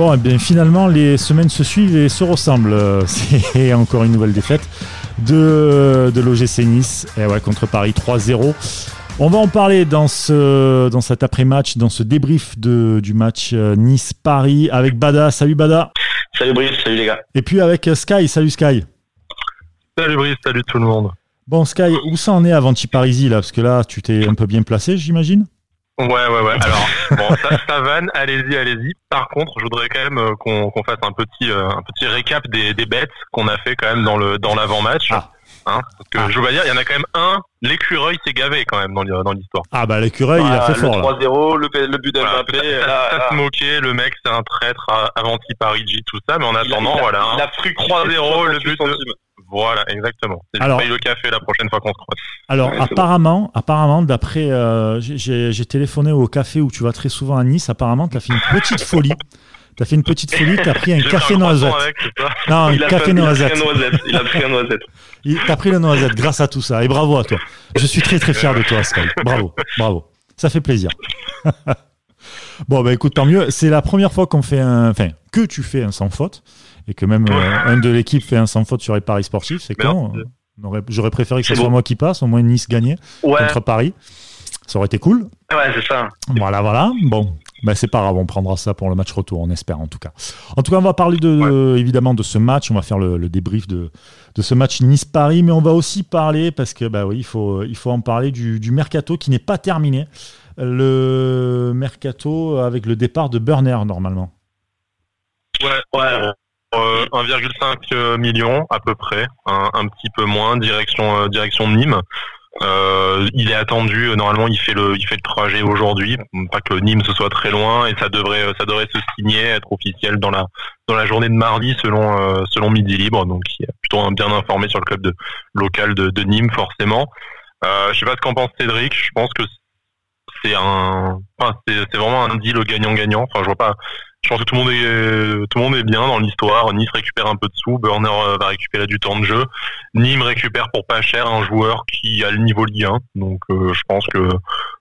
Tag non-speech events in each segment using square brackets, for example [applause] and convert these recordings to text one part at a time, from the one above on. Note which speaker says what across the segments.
Speaker 1: Bon, et bien finalement, les semaines se suivent et se ressemblent. Euh, [laughs] C'est encore une nouvelle défaite de, de l'OGC Nice et ouais, contre Paris 3-0. On va en parler dans, ce, dans cet après-match, dans ce débrief de, du match euh, Nice-Paris avec Bada. Salut Bada.
Speaker 2: Salut Brice, salut les gars.
Speaker 1: Et puis avec euh, Sky. Salut Sky.
Speaker 3: Salut Brice, salut tout le monde.
Speaker 1: Bon Sky, où ça en est avant Parisi là? Parce que là, tu t'es un peu bien placé, j'imagine?
Speaker 3: Ouais, ouais, ouais. Alors, [laughs] bon, ça, ça vanne, allez-y, allez-y. Par contre, je voudrais quand même euh, qu'on qu'on fasse un petit, euh, un petit récap des, des bêtes qu'on a fait quand même dans le dans l'avant-match.
Speaker 1: Ah.
Speaker 3: Hein, parce que
Speaker 1: Ah.
Speaker 3: je veux dire, il y en a quand même un, l'écureuil s'est gavé quand même dans l'hi- dans l'histoire.
Speaker 1: Ah bah l'écureuil, il a fait
Speaker 2: le
Speaker 1: fort là.
Speaker 2: 3-0, le, le but
Speaker 3: Voilà,
Speaker 2: d'Mbappé.
Speaker 3: ça,
Speaker 2: là,
Speaker 3: ça
Speaker 2: là.
Speaker 3: se moquer, le mec c'est un traître à- avanti Parigi, tout ça, mais en
Speaker 2: Il a-
Speaker 3: attendant,
Speaker 2: il a-
Speaker 3: voilà.
Speaker 2: il
Speaker 3: hein.
Speaker 2: a pris
Speaker 3: 3-0, le but de-. Voilà, exactement. C'est
Speaker 1: Alors-
Speaker 3: le café la prochaine fois qu'on se croise.
Speaker 1: Alors
Speaker 2: Ouais,
Speaker 1: apparemment, apparemment, d'après, euh, j'ai- téléphoné au café où tu vas très souvent à Nice. Apparemment, t'as fait une petite folie. T'as fait une petite folie. T'as pris un [laughs] café noisette.
Speaker 3: avec,
Speaker 1: Non, un café
Speaker 2: fait- il a
Speaker 1: noisette.
Speaker 2: pris un noisette. Il a pris un noisette. [laughs]
Speaker 1: Il- T'as pris le noisette grâce à tout ça. Et bravo à toi. Je suis très très fier de toi, Sky. Bravo, bravo. Ça fait plaisir. [laughs] bon, bah écoute, tant mieux. C'est la première fois qu'on fait un, enfin, que tu fais un sans faute et que même euh, un de l'équipe fait un sans faute sur les paris sportifs. C'est con. Aurait- J'aurais préféré que ce soit moi qui passe. Au moins Nice gagnait
Speaker 2: Ouais,
Speaker 1: contre Paris. Ça aurait été cool.
Speaker 2: ouais, c'est ça.
Speaker 1: Voilà, voilà. Bon, ben c'est pas grave, on prendra ça pour le match retour, on espère en tout cas. En tout cas, on va parler de, évidemment de ce match, on va faire le, le débrief de, de ce match Nice-Paris, mais on va aussi parler, parce que bah oui, il faut, il faut en parler du, du mercato qui n'est pas terminé. Le mercato avec le départ de Burner normalement.
Speaker 3: Ouais,
Speaker 2: Ouais.
Speaker 3: Euh, 1,5 million à peu près, un, petit peu moins, direction euh, direction Nîmes. Euh, il est attendu, euh, normalement il fait le il fait le trajet aujourd'hui, pas que Nîmes ce soit très loin et ça devrait euh, ça devrait se signer, être officiel dans la dans la journée de mardi selon euh, selon Midi Libre, donc il est plutôt bien informé sur le club de local de, de Nîmes forcément. Euh, je sais pas ce qu'en pense Cédric, je pense que c'est un enfin, c'est c'est vraiment un deal gagnant-gagnant. Enfin je vois pas je pense que tout le monde est tout le monde est bien dans l'histoire. Nice récupère un peu de sous, Burner euh, va récupérer du temps de jeu. Nîmes récupère pour pas cher un joueur qui a le niveau Ligue 1. Donc euh, je pense que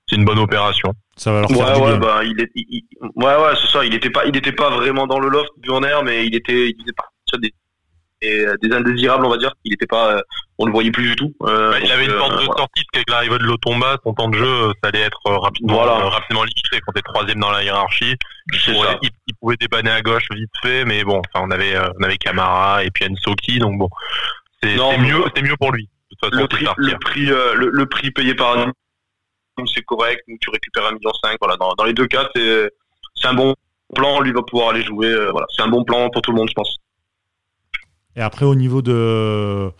Speaker 3: c'est une bonne opération.
Speaker 1: Ça va leur
Speaker 2: Ouais,
Speaker 1: faire du
Speaker 2: ouais,
Speaker 1: bien.
Speaker 2: bah, il est, il- il- ouais, ouais, c'est ça. Il était pas, il était pas vraiment dans le loft, Burner, mais il était, il faisait partie des, des, des indésirables, on va dire. Il était pas, euh, on le voyait plus du tout. Euh,
Speaker 3: Bah, il avait une
Speaker 2: euh,
Speaker 3: porte de
Speaker 2: voilà.
Speaker 3: sortie parce qu'avec l'arrivée de l'Otomba, son temps de jeu, euh, ça allait être euh, rapidement,
Speaker 2: Voilà.
Speaker 3: euh, rapidement limité quand t'es troisième dans la hiérarchie. Il pourrait, il, il pouvait dépanner à gauche vite fait, mais bon, enfin on avait euh, on avait Camara et puis Ensoki, donc bon, c'est mieux, c'est mieux pour lui. De toute façon,
Speaker 2: le prix, le prix, euh, le, le prix payé par Nîmes, c'est correct. Donc tu récupères un million cinq. Voilà, dans, dans les deux cas, c'est, c'est un bon plan. Lui va pouvoir aller jouer. euh, voilà, c'est un bon plan pour tout le monde, je pense.
Speaker 1: Et après, au niveau de,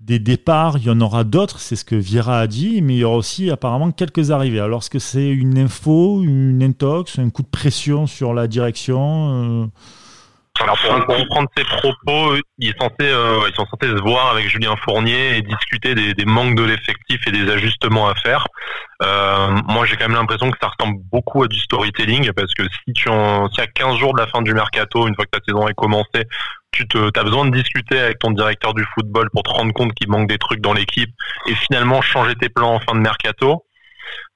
Speaker 1: des départs, il y en aura d'autres, c'est ce que Viera a dit, mais il y aura aussi apparemment quelques arrivées. Alors, est-ce que c'est une info, une intox, un coup de pression sur la direction euh,
Speaker 3: Alors pour reprendre ses propos, il est censé, euh, ils sont censés se voir avec Julien Fournier et discuter des, des manques de l'effectif et des ajustements à faire. Euh, moi, j'ai quand même l'impression que ça ressemble beaucoup à du storytelling parce que si tu en, si à 15 jours de la fin du mercato, une fois que ta saison est commencée, tu te, as besoin de discuter avec ton directeur du football pour te rendre compte qu'il manque des trucs dans l'équipe et finalement changer tes plans en fin de mercato.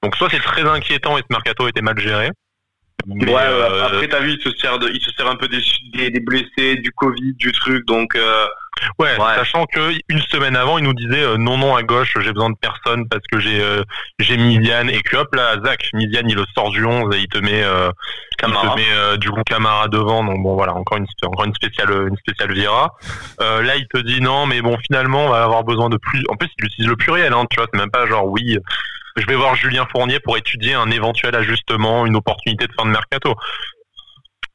Speaker 3: Donc soit c'est très inquiétant et ce mercato était mal géré. Mais,
Speaker 2: ouais,
Speaker 3: euh,
Speaker 2: après t'as vu, il se sert de, il se sert un peu des, des, des blessés, du Covid, du truc. Donc euh,
Speaker 3: Ouais,
Speaker 2: Ouais.
Speaker 3: sachant que une semaine avant, il nous disait euh, non non à gauche, j'ai besoin de personne parce que j'ai euh, j'ai Midiane et que hop là Zach Midiane il le sort du 11 et il te met euh, il te met euh, du coup Camara devant donc bon voilà encore une encore une spéciale une spéciale Vira. Euh, là il te dit non mais bon finalement on va avoir besoin de plus. En plus il utilise le pluriel hein, tu vois c'est même pas genre oui je vais voir Julien Fournier pour étudier un éventuel ajustement, une opportunité de fin de mercato.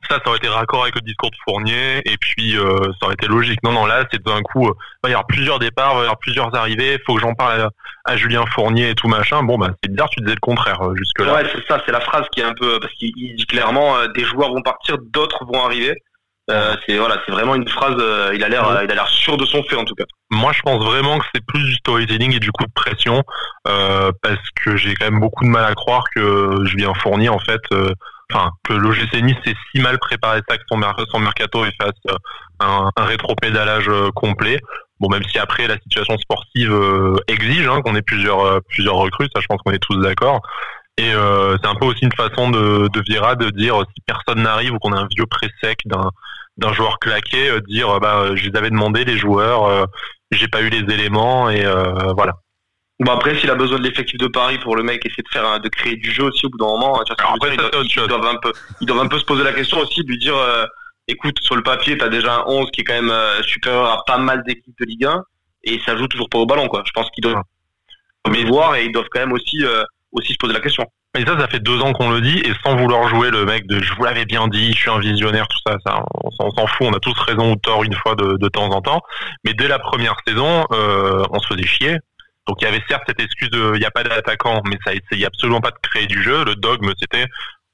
Speaker 3: Ça, ça aurait été raccord avec le discours de Fournier, et puis euh, ça aurait été logique. Non, non, là, c'est d'un coup, euh, il va y avoir plusieurs départs, il va y avoir plusieurs arrivées, faut que j'en parle à, Julien Fournier et tout machin. Bon, bah, c'est bizarre, tu disais le contraire euh, jusque-là.
Speaker 2: Ouais, c'est ça, c'est la phrase qui est un peu parce qu'il il dit clairement euh, des joueurs vont partir, d'autres vont arriver. Euh, c'est voilà, c'est vraiment une phrase. euh, il a l'air, euh, il a l'air sûr de son fait en tout cas.
Speaker 3: Moi, je pense vraiment que c'est plus du storytelling et du coup de pression, euh, parce que j'ai quand même beaucoup de mal à croire que Julien Fournier, en fait, euh, enfin, que l'OGC Nice s'est si mal préparé ça que son, mer- son mercato et fasse un, un rétropédalage complet. Bon, même si après la situation sportive euh, exige hein, qu'on ait plusieurs plusieurs recrues, ça, je pense qu'on est tous d'accord. Et euh, c'est un peu aussi une façon de, de de dire si personne n'arrive ou qu'on a un vieux pré sec d'un d'un joueur claqué, euh, dire bah je les avais demandé les joueurs, euh, j'ai pas eu les éléments et euh, voilà.
Speaker 2: Bon après s'il a besoin de l'effectif de Paris pour le mec essayer de faire de créer du jeu aussi au bout d'un moment, tu vois,
Speaker 3: Alors après,
Speaker 2: ils,
Speaker 3: ça,
Speaker 2: doivent, ils un peu ils doivent un peu se poser la question aussi de lui dire euh, écoute sur le papier t'as déjà un 11 qui est quand même euh, supérieur à pas mal d'équipes de Ligue 1 et ça joue toujours pas au ballon quoi. Je pense qu'ils doivent mais voir et ils doivent quand même aussi euh, aussi se poser la question.
Speaker 3: Et ça, ça fait deux ans qu'on le dit, et sans vouloir jouer le mec de je vous l'avais bien dit, je suis un visionnaire, tout ça, ça on, s'en- fout, on a tous raison ou tort une fois de, temps en temps. Mais dès la première saison, euh, on se faisait chier. Donc il y avait certes cette excuse de il n'y a pas d'attaquant, mais ça essayait absolument pas de créer du jeu. Le dogme, c'était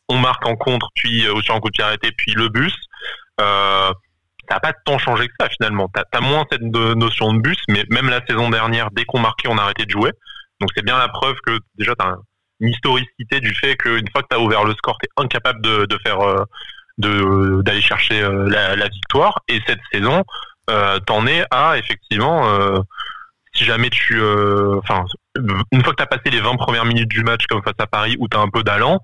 Speaker 3: on marque en contre, puis euh, sur un coup de arrêté, puis le bus. Euh, ça n'a pas tant changé que ça finalement. T'as as moins cette notion de bus, mais même la saison dernière, dès qu'on marquait, on arrêtait de jouer. Donc c'est bien la preuve que déjà t'as un- une historicité du fait qu'une fois que tu as ouvert le score, tu es incapable de, faire euh, de d'aller chercher euh, la, victoire. Et cette saison, euh, t'en es à effectivement, si jamais tu, enfin, une fois que tu as passé les 20 premières minutes du match comme face à Paris où tu as un peu d'allant,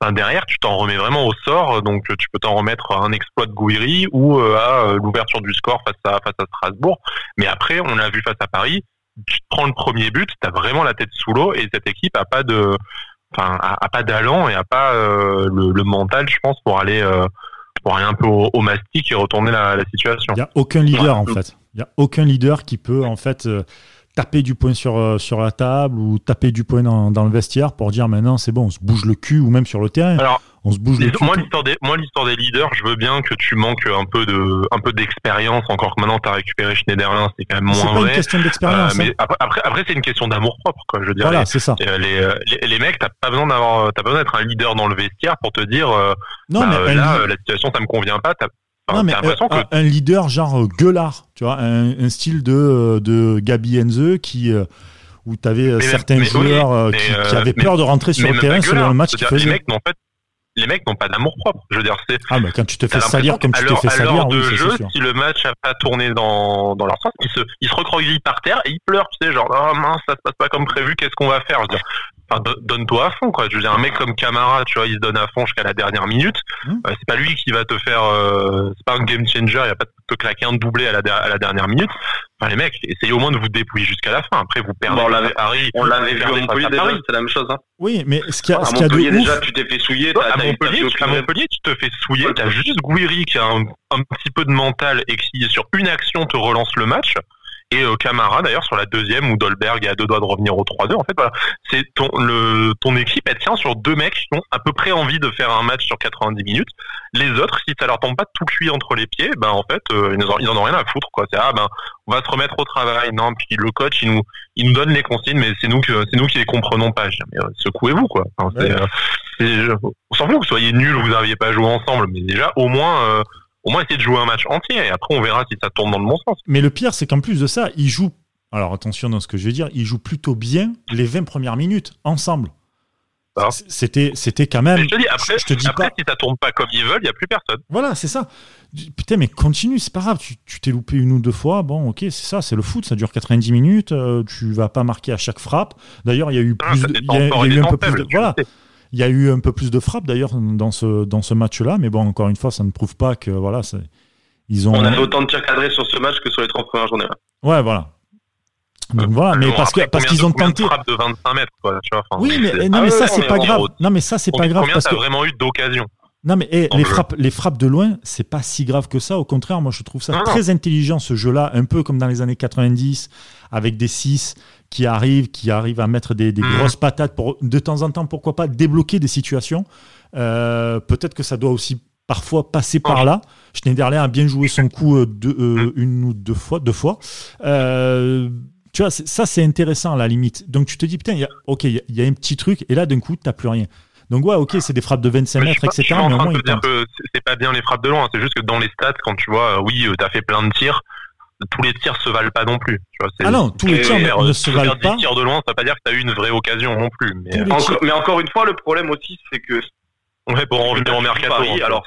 Speaker 3: ben derrière tu t'en remets vraiment au sort. Donc tu peux t'en remettre à un exploit de Gouiri ou à l'ouverture du score face à face à Strasbourg. Mais après, on l'a vu face à Paris tu prends le premier but, tu as vraiment la tête sous l'eau et cette équipe a pas de enfin a, a pas d'allant et a pas euh, le, le mental, je pense, pour aller euh, pour aller un peu au, au mastic et retourner la, la situation.
Speaker 1: Il n'y a aucun leader
Speaker 3: Ouais.
Speaker 1: en fait. Il n'y a aucun leader qui peut en fait euh, taper du poing sur, sur la table ou taper du poing dans, dans le vestiaire pour dire maintenant c'est bon, on se bouge le cul ou même sur le terrain.
Speaker 3: Alors,
Speaker 1: on se bouge le
Speaker 3: Les-
Speaker 1: cul.
Speaker 3: moi l'histoire des moi l'histoire des leaders, je veux bien que tu manques un peu de un peu d'expérience encore que maintenant tu as récupéré Schneiderlin, c'est quand même
Speaker 1: c'est
Speaker 3: moins
Speaker 1: pas une
Speaker 3: vrai.
Speaker 1: question
Speaker 3: Euh,
Speaker 1: d'expérience. hein.
Speaker 3: mais après après, après, c'est une question d'amour propre quoi, je dirais.
Speaker 1: Voilà, c'est ça.
Speaker 3: Euh, Les, euh, les, les mecs, t'as pas besoin d'avoir, t'as pas besoin d'être un leader dans le vestiaire pour te dire, euh,
Speaker 1: Non,
Speaker 3: bah,
Speaker 1: mais
Speaker 3: euh, là, euh, la situation, ça me convient pas. T'as,
Speaker 1: Non, mais
Speaker 3: t'as
Speaker 1: euh,
Speaker 3: que
Speaker 1: un leader genre euh, gueulard, tu vois, un, un style de, euh, de Gabi Enze qui, euh, où tu avais certains
Speaker 3: mais
Speaker 1: joueurs euh,
Speaker 3: mais,
Speaker 1: qui,
Speaker 3: euh,
Speaker 1: qui avaient
Speaker 3: mais-
Speaker 1: peur de rentrer sur le terrain
Speaker 3: pas
Speaker 1: selon le match qu'ils faisaient.
Speaker 3: Les mecs, en fait, les mecs n'ont pas d'amour propre. Je veux dire, c'est,
Speaker 1: Ah, mais quand tu te fais salir comme tu t'es fait
Speaker 3: à
Speaker 1: salir, oui,
Speaker 3: de jeu, si le match a pas tourné dans, dans leur sens, ils se, ils se recroquevillent par terre et ils pleurent, tu sais, genre, oh mince, ça se passe pas comme prévu, qu'est-ce qu'on va faire? Je veux dire, enfin, do- donne-toi à fond, quoi. Je veux dire, un mec comme Camara, tu vois, il se donne à fond jusqu'à la dernière minute.
Speaker 1: Hmm.
Speaker 3: Euh, c'est pas lui qui va te faire, euh, c'est pas un game changer, il va pas te claquer un doublé à la, der- à la dernière minute. Enfin, les mecs, essayez au moins de vous dépouiller jusqu'à la fin. Après, vous perdez
Speaker 2: Bon, on
Speaker 3: à
Speaker 2: l'avait-
Speaker 3: Paris.
Speaker 2: On l'avait vu à Montpellier déjà,
Speaker 3: Paris.
Speaker 2: c'est la même chose. Hein.
Speaker 1: Oui, mais ce qu'il y a,
Speaker 2: À
Speaker 1: ce qu'il y a de
Speaker 2: Montpellier
Speaker 1: ouf,
Speaker 2: déjà, tu t'es fait souiller.
Speaker 3: À
Speaker 2: t'as-
Speaker 3: Montpellier,
Speaker 2: t'as
Speaker 3: tu, à Montpellier, tu te fais souiller, t'as juste Gouiri qui a un, un petit peu de mental et qui, sur une action, te relance le match. Et euh, Camara, d'ailleurs, sur la deuxième, où Dolberg est à deux doigts de revenir au 3-2. En fait, voilà. C'est ton, le, ton équipe, elle tient sur deux mecs qui ont à peu près envie de faire un match sur 90 minutes. Les autres, si ça leur tombe pas tout cuit entre les pieds, ben, en fait, euh, ils, en, ils en ont rien à foutre, quoi. C'est, ah, ben, on va se remettre au travail. Non, puis le coach, il nous, il nous donne les consignes, mais c'est nous que, c'est nous qui les comprenons pas. Je dis, mais, euh, secouez-vous, quoi. Enfin, c'est,
Speaker 1: Ouais.
Speaker 3: euh, c'est- on s'en fout que vous soyez nuls vous n'aviez pas joué ensemble, mais déjà, au moins, euh, au moins, essayez de jouer un match entier, et après, on verra si ça tourne dans le bon sens.
Speaker 1: mais le pire, c'est qu'en plus de ça, ils jouent. Alors attention dans ce que je vais dire, ils jouent plutôt bien les 20 premières minutes ensemble. C'était, c'était quand même.
Speaker 3: Mais je te dis, après,
Speaker 1: je te dis
Speaker 3: après
Speaker 1: pas.
Speaker 3: si ça tourne pas comme ils veulent, il n'y a plus personne.
Speaker 1: Voilà, c'est ça. Putain, mais continue, c'est pas grave. Tu, t'es loupé une ou deux fois. Bon, ok, c'est ça, c'est le foot. Ça dure 90 minutes. euh, tu vas pas marquer à chaque frappe. D'ailleurs, il y a eu
Speaker 3: Ah,
Speaker 1: plus. de- y a, y a eu un peu plus de. Voilà. Il y a eu un peu plus de frappes d'ailleurs dans ce, dans ce match-là. Mais bon, encore une fois, ça ne prouve pas que voilà, c'est- ils ont.
Speaker 2: On a fait autant de tirs cadrés sur ce match que sur les 30 premières journées.
Speaker 1: Ouais, voilà. Donc voilà, mais parce que qu'ils ont tenté.
Speaker 3: de 25 mètres, quoi, tu vois.
Speaker 1: Oui, mais
Speaker 3: c'est-
Speaker 1: non,
Speaker 2: Ah
Speaker 1: mais ça c'est pas grave. Non, mais ça c'est pas grave parce que
Speaker 3: vraiment eu d'occasion
Speaker 1: non mais eh, les frappes les frappes de loin c'est pas si grave que ça. Au contraire, moi je trouve ça
Speaker 3: Non, non.
Speaker 1: très intelligent ce jeu-là, un peu comme dans les années 90 avec des 6 qui arrivent qui arrivent à mettre des, des
Speaker 3: Mhm.
Speaker 1: grosses patates pour de temps en temps pourquoi pas débloquer des situations. Euh, Peut-être que ça doit aussi parfois passer par
Speaker 3: Oh.
Speaker 1: là. Schneiderlin a bien joué son coup euh, euh,
Speaker 3: Mhm.
Speaker 1: une ou deux fois, deux fois. Tu vois, ça c'est intéressant à la limite. Donc tu te dis putain, il y a, ok, il y a- il y, a un petit truc et là d'un coup t'as plus rien. Donc ouais, ok, c'est des frappes de 25
Speaker 3: Mais je
Speaker 1: mètres,
Speaker 3: je
Speaker 1: etc.
Speaker 3: en
Speaker 1: Mais au moins
Speaker 3: c'est- pas bien les frappes de loin. C'est juste que dans les stats, quand tu vois, euh, oui, euh, t'as fait plein de tirs, tous les tirs se valent pas non plus. Tu vois, c'est-
Speaker 1: Ah non, tous les tirs ne, ne se valent
Speaker 3: 10
Speaker 1: pas.
Speaker 3: tirs de loin, ça veut pas dire que t'as eu une vraie occasion non plus. Mais, euh,
Speaker 2: mais encore une fois, le problème aussi, c'est que
Speaker 3: ouais, pour en revenir au mercato.
Speaker 2: Paris, alors,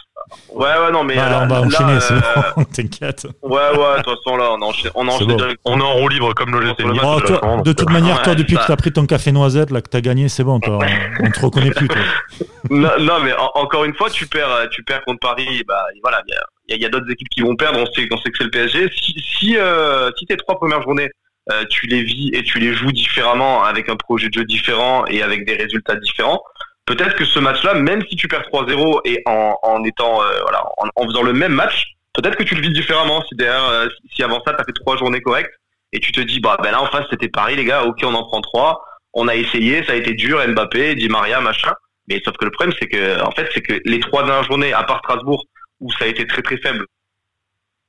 Speaker 2: Ouais, ouais, non, mais.
Speaker 1: on va enchaîner, c'est bon, [laughs] t'inquiète.
Speaker 2: Ouais, ouais, de toute façon, là, on enchaîne. On, enchaîne
Speaker 3: on est en roue libre comme le GC
Speaker 1: oh, De toute manière, toi, depuis que t'as pris ton café noisette, là, que t'as gagné, c'est bon, toi. on, te reconnaît plus, toi. [laughs]
Speaker 2: non, non, mais encore une fois, tu perds, tu perds contre Paris, bah, voilà, il y a, d'autres équipes qui vont perdre, on sait, on sait que c'est le PSG. Si, si, euh, si tes trois premières journées, euh, tu les vis et tu les joues différemment, avec un projet de jeu différent et avec des résultats différents, peut-être que ce match-là, même si tu perds 3-0 et en, en étant, euh, voilà, en, faisant le même match, peut-être que tu le vis différemment. Si derrière, euh, si avant ça, tu as fait trois journées correctes et tu te dis, bah, ben là, en face, c'était Paris, les gars, ok, on en prend trois, on a essayé, ça a été dur, Mbappé, Di Maria, machin. Mais sauf que le problème, c'est que, en fait, c'est que les trois dernières journées, à part Strasbourg, où ça a été très très faible,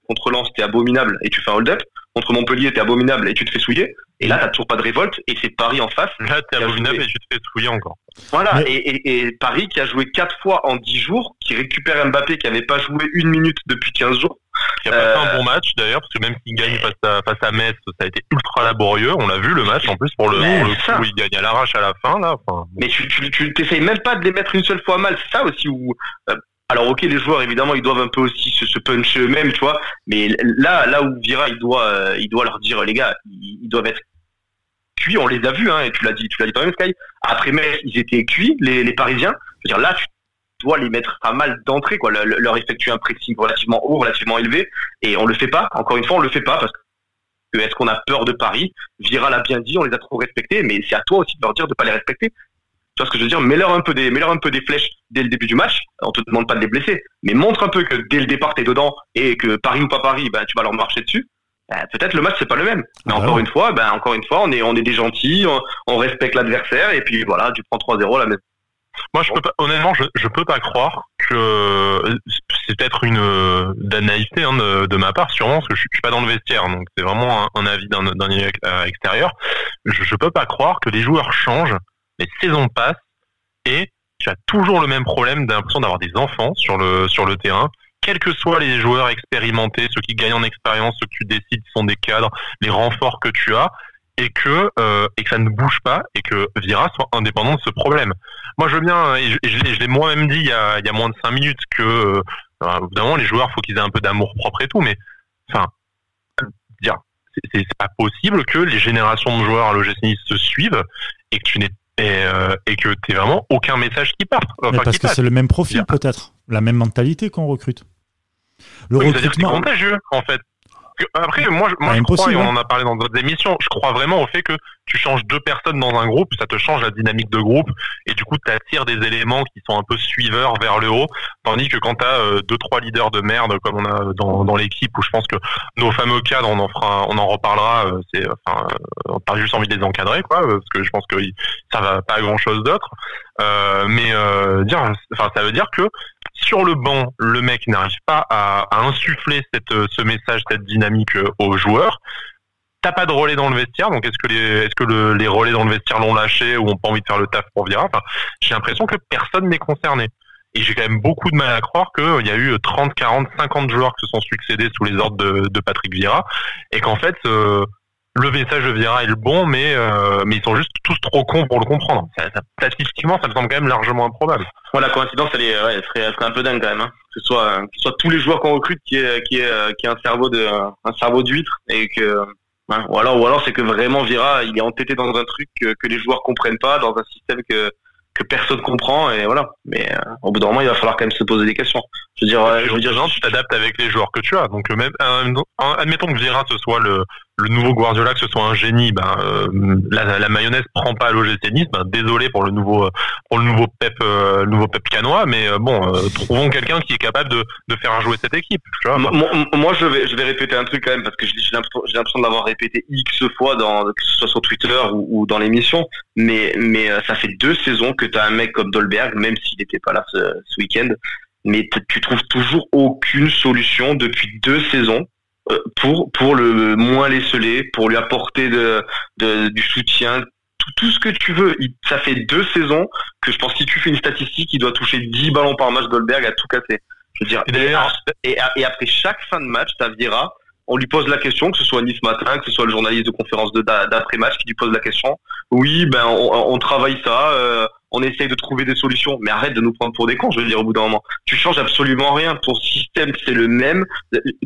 Speaker 2: contre Lens, c'était abominable et tu fais un hold-up. Contre Montpellier, t'es abominable et tu te fais souiller. Et là, t'as toujours pas de révolte et c'est Paris en face.
Speaker 3: Là, t'es abominable et tu te fais souiller encore.
Speaker 2: Voilà. Et, Paris qui a joué quatre fois en dix jours, qui récupère Mbappé qui avait pas joué une minute depuis 15 jours.
Speaker 3: Qui a pas fait un euh, bon match d'ailleurs, parce que même s'il gagne face à, face à Metz, ça a été ultra laborieux. On l'a vu le match en plus pour le, coup, il gagne à l'arrache à la fin là.
Speaker 2: Mais tu, tu, t'essayes même pas de les mettre une seule fois mal. C'est ça aussi où euh, alors ok, les joueurs évidemment ils doivent un peu aussi se, puncher eux-mêmes, tu vois. Mais là, là où Vira il doit, euh, il doit leur dire les gars, ils, doivent être cuits. On les a vus, hein, et tu l'as dit, tu l'as dit toi-même Sky. Après Metz, ils étaient cuits, les, Parisiens. Je veux dire là, tu dois les mettre à mal d'entrée, quoi. leur effectuer un pressing relativement haut, relativement élevé, et on le fait pas. Encore une fois, on le fait pas parce que est-ce qu'on a peur de Paris? Vira l'a bien dit, on les a trop respectés, mais c'est à toi aussi de leur dire de pas les respecter. Tu vois ce que je veux dire Mets-leur un peu des, mets-leur un peu des flèches dès le début du match. On te demande pas de les blesser, mais montre un peu que dès le départ t'es dedans et que Paris ou pas Paris, ben tu vas leur marcher dessus. Ben, peut-être le match c'est pas le même. Mais ah encore une fois, ben encore une fois, on est on est des gentils, on, respecte l'adversaire et puis voilà, tu prends 3-0 la même.
Speaker 3: Moi, je peux pas, honnêtement, je, je peux pas croire que c'est peut-être une euh, naïveté hein, de, ma part, sûrement, parce que je, suis pas dans le vestiaire, donc c'est vraiment un, avis d'un extérieur. Je, je peux pas croire que les joueurs changent les saisons passent et tu as toujours le même problème d'impression d'avoir des enfants sur le, sur le terrain, quels que soient les joueurs expérimentés, ceux qui gagnent en expérience, ceux que tu décides sont des cadres, les renforts que tu as, et que, euh, et que ça ne bouge pas, et que Vira soit indépendant de ce problème. Moi, je veux bien, et je, l'ai moi-même dit il y, a, il moins de cinq minutes, que, euh, évidemment, les joueurs, faut qu'ils aient un peu d'amour propre et tout, mais, enfin, c'est pas possible que les générations de joueurs à l'OGC se suivent et que tu n'aies et, euh, et que tu vraiment aucun message qui part.
Speaker 1: parce que c'est le même profil peut-être, la même mentalité qu'on recrute.
Speaker 3: Le recrutement. C'est contagieux en fait. Après, moi, moi je crois, et on en a parlé dans d'autres émissions, je crois vraiment au fait que tu changes deux personnes dans un groupe, ça te change la dynamique de groupe, et du coup, tu des éléments qui sont un peu suiveurs vers le haut, tandis que quand tu as euh, deux, trois leaders de merde, comme on a dans, dans l'équipe, où je pense que nos fameux cadres, on en fera, on en reparlera, euh, c'est, enfin, on a juste envie de les encadrer, quoi, parce que je pense que ça va pas à grand chose d'autre. Euh, mais euh, dire, enfin, ça veut dire que sur le banc, le mec n'arrive pas à, insuffler cette, euh, ce message, cette dynamique euh, aux joueurs. T'as pas de relais dans le vestiaire, donc est-ce que les, est-ce que les relais dans le vestiaire l'ont lâché ou ont pas envie de faire le taf pour Vira J'ai l'impression que personne n'est concerné. Et j'ai quand même beaucoup de mal à croire qu'il y a eu 30, 40, 50 joueurs qui se sont succédés sous les ordres de, Patrick Vira et qu'en fait, euh, le message de Vira est le bon, mais euh, mais ils sont juste tous trop cons pour le comprendre. Statistiquement, ça me semble quand même largement improbable.
Speaker 2: La coïncidence, elle, est, elle, serait, un peu dingue quand même. Hein. Que ce soit que ce soit tous les joueurs qu'on recrute qui est qui qui un cerveau d'huître et que hein, ou alors ou alors c'est que vraiment Vira il est entêté dans un truc que, que les joueurs comprennent pas, dans un système que que personne comprend et voilà. Mais euh, au bout d'un moment, il va falloir quand même se poser des questions.
Speaker 3: Je veux dire, je veux dire, tu t'adaptes avec les joueurs que tu as. Donc même, admettons que Vira ce soit le le nouveau Guardiola, que ce soit un génie, ben euh, la, la, mayonnaise prend pas à l'OGC Nice. Ben, désolé pour le nouveau pour le nouveau Pep euh, nouveau Pep canois, mais euh, bon, trouvons quelqu'un qui est capable de, de faire jouer cette équipe.
Speaker 2: Tu vois, moi, je vais je vais répéter un truc quand même parce que j'ai l'impression de l'avoir répété x fois dans que ce soit sur Twitter ou, ou dans l'émission, mais mais ça fait deux saisons que tu as un mec comme Dolberg, même s'il n'était pas là ce, ce week-end, mais tu trouves toujours aucune solution depuis deux saisons euh, pour pour le moins l'esseler, pour lui apporter de, de du soutien, tout, tout, ce que tu veux. Il, ça fait deux saisons que je pense que si tu fais une statistique, il doit toucher 10 ballons par match Goldberg à tout casser. Je veux dire, et, et, et, après chaque fin de match, Vira on lui pose la question, que ce soit Nice Matin, que ce soit le journaliste de conférence d'après-match qui lui pose la question. Oui, ben on, travaille ça, euh, on essaye de trouver des solutions, mais arrête de nous prendre pour des cons, je veux dire, au bout d'un moment. Tu changes absolument rien, ton système c'est le même.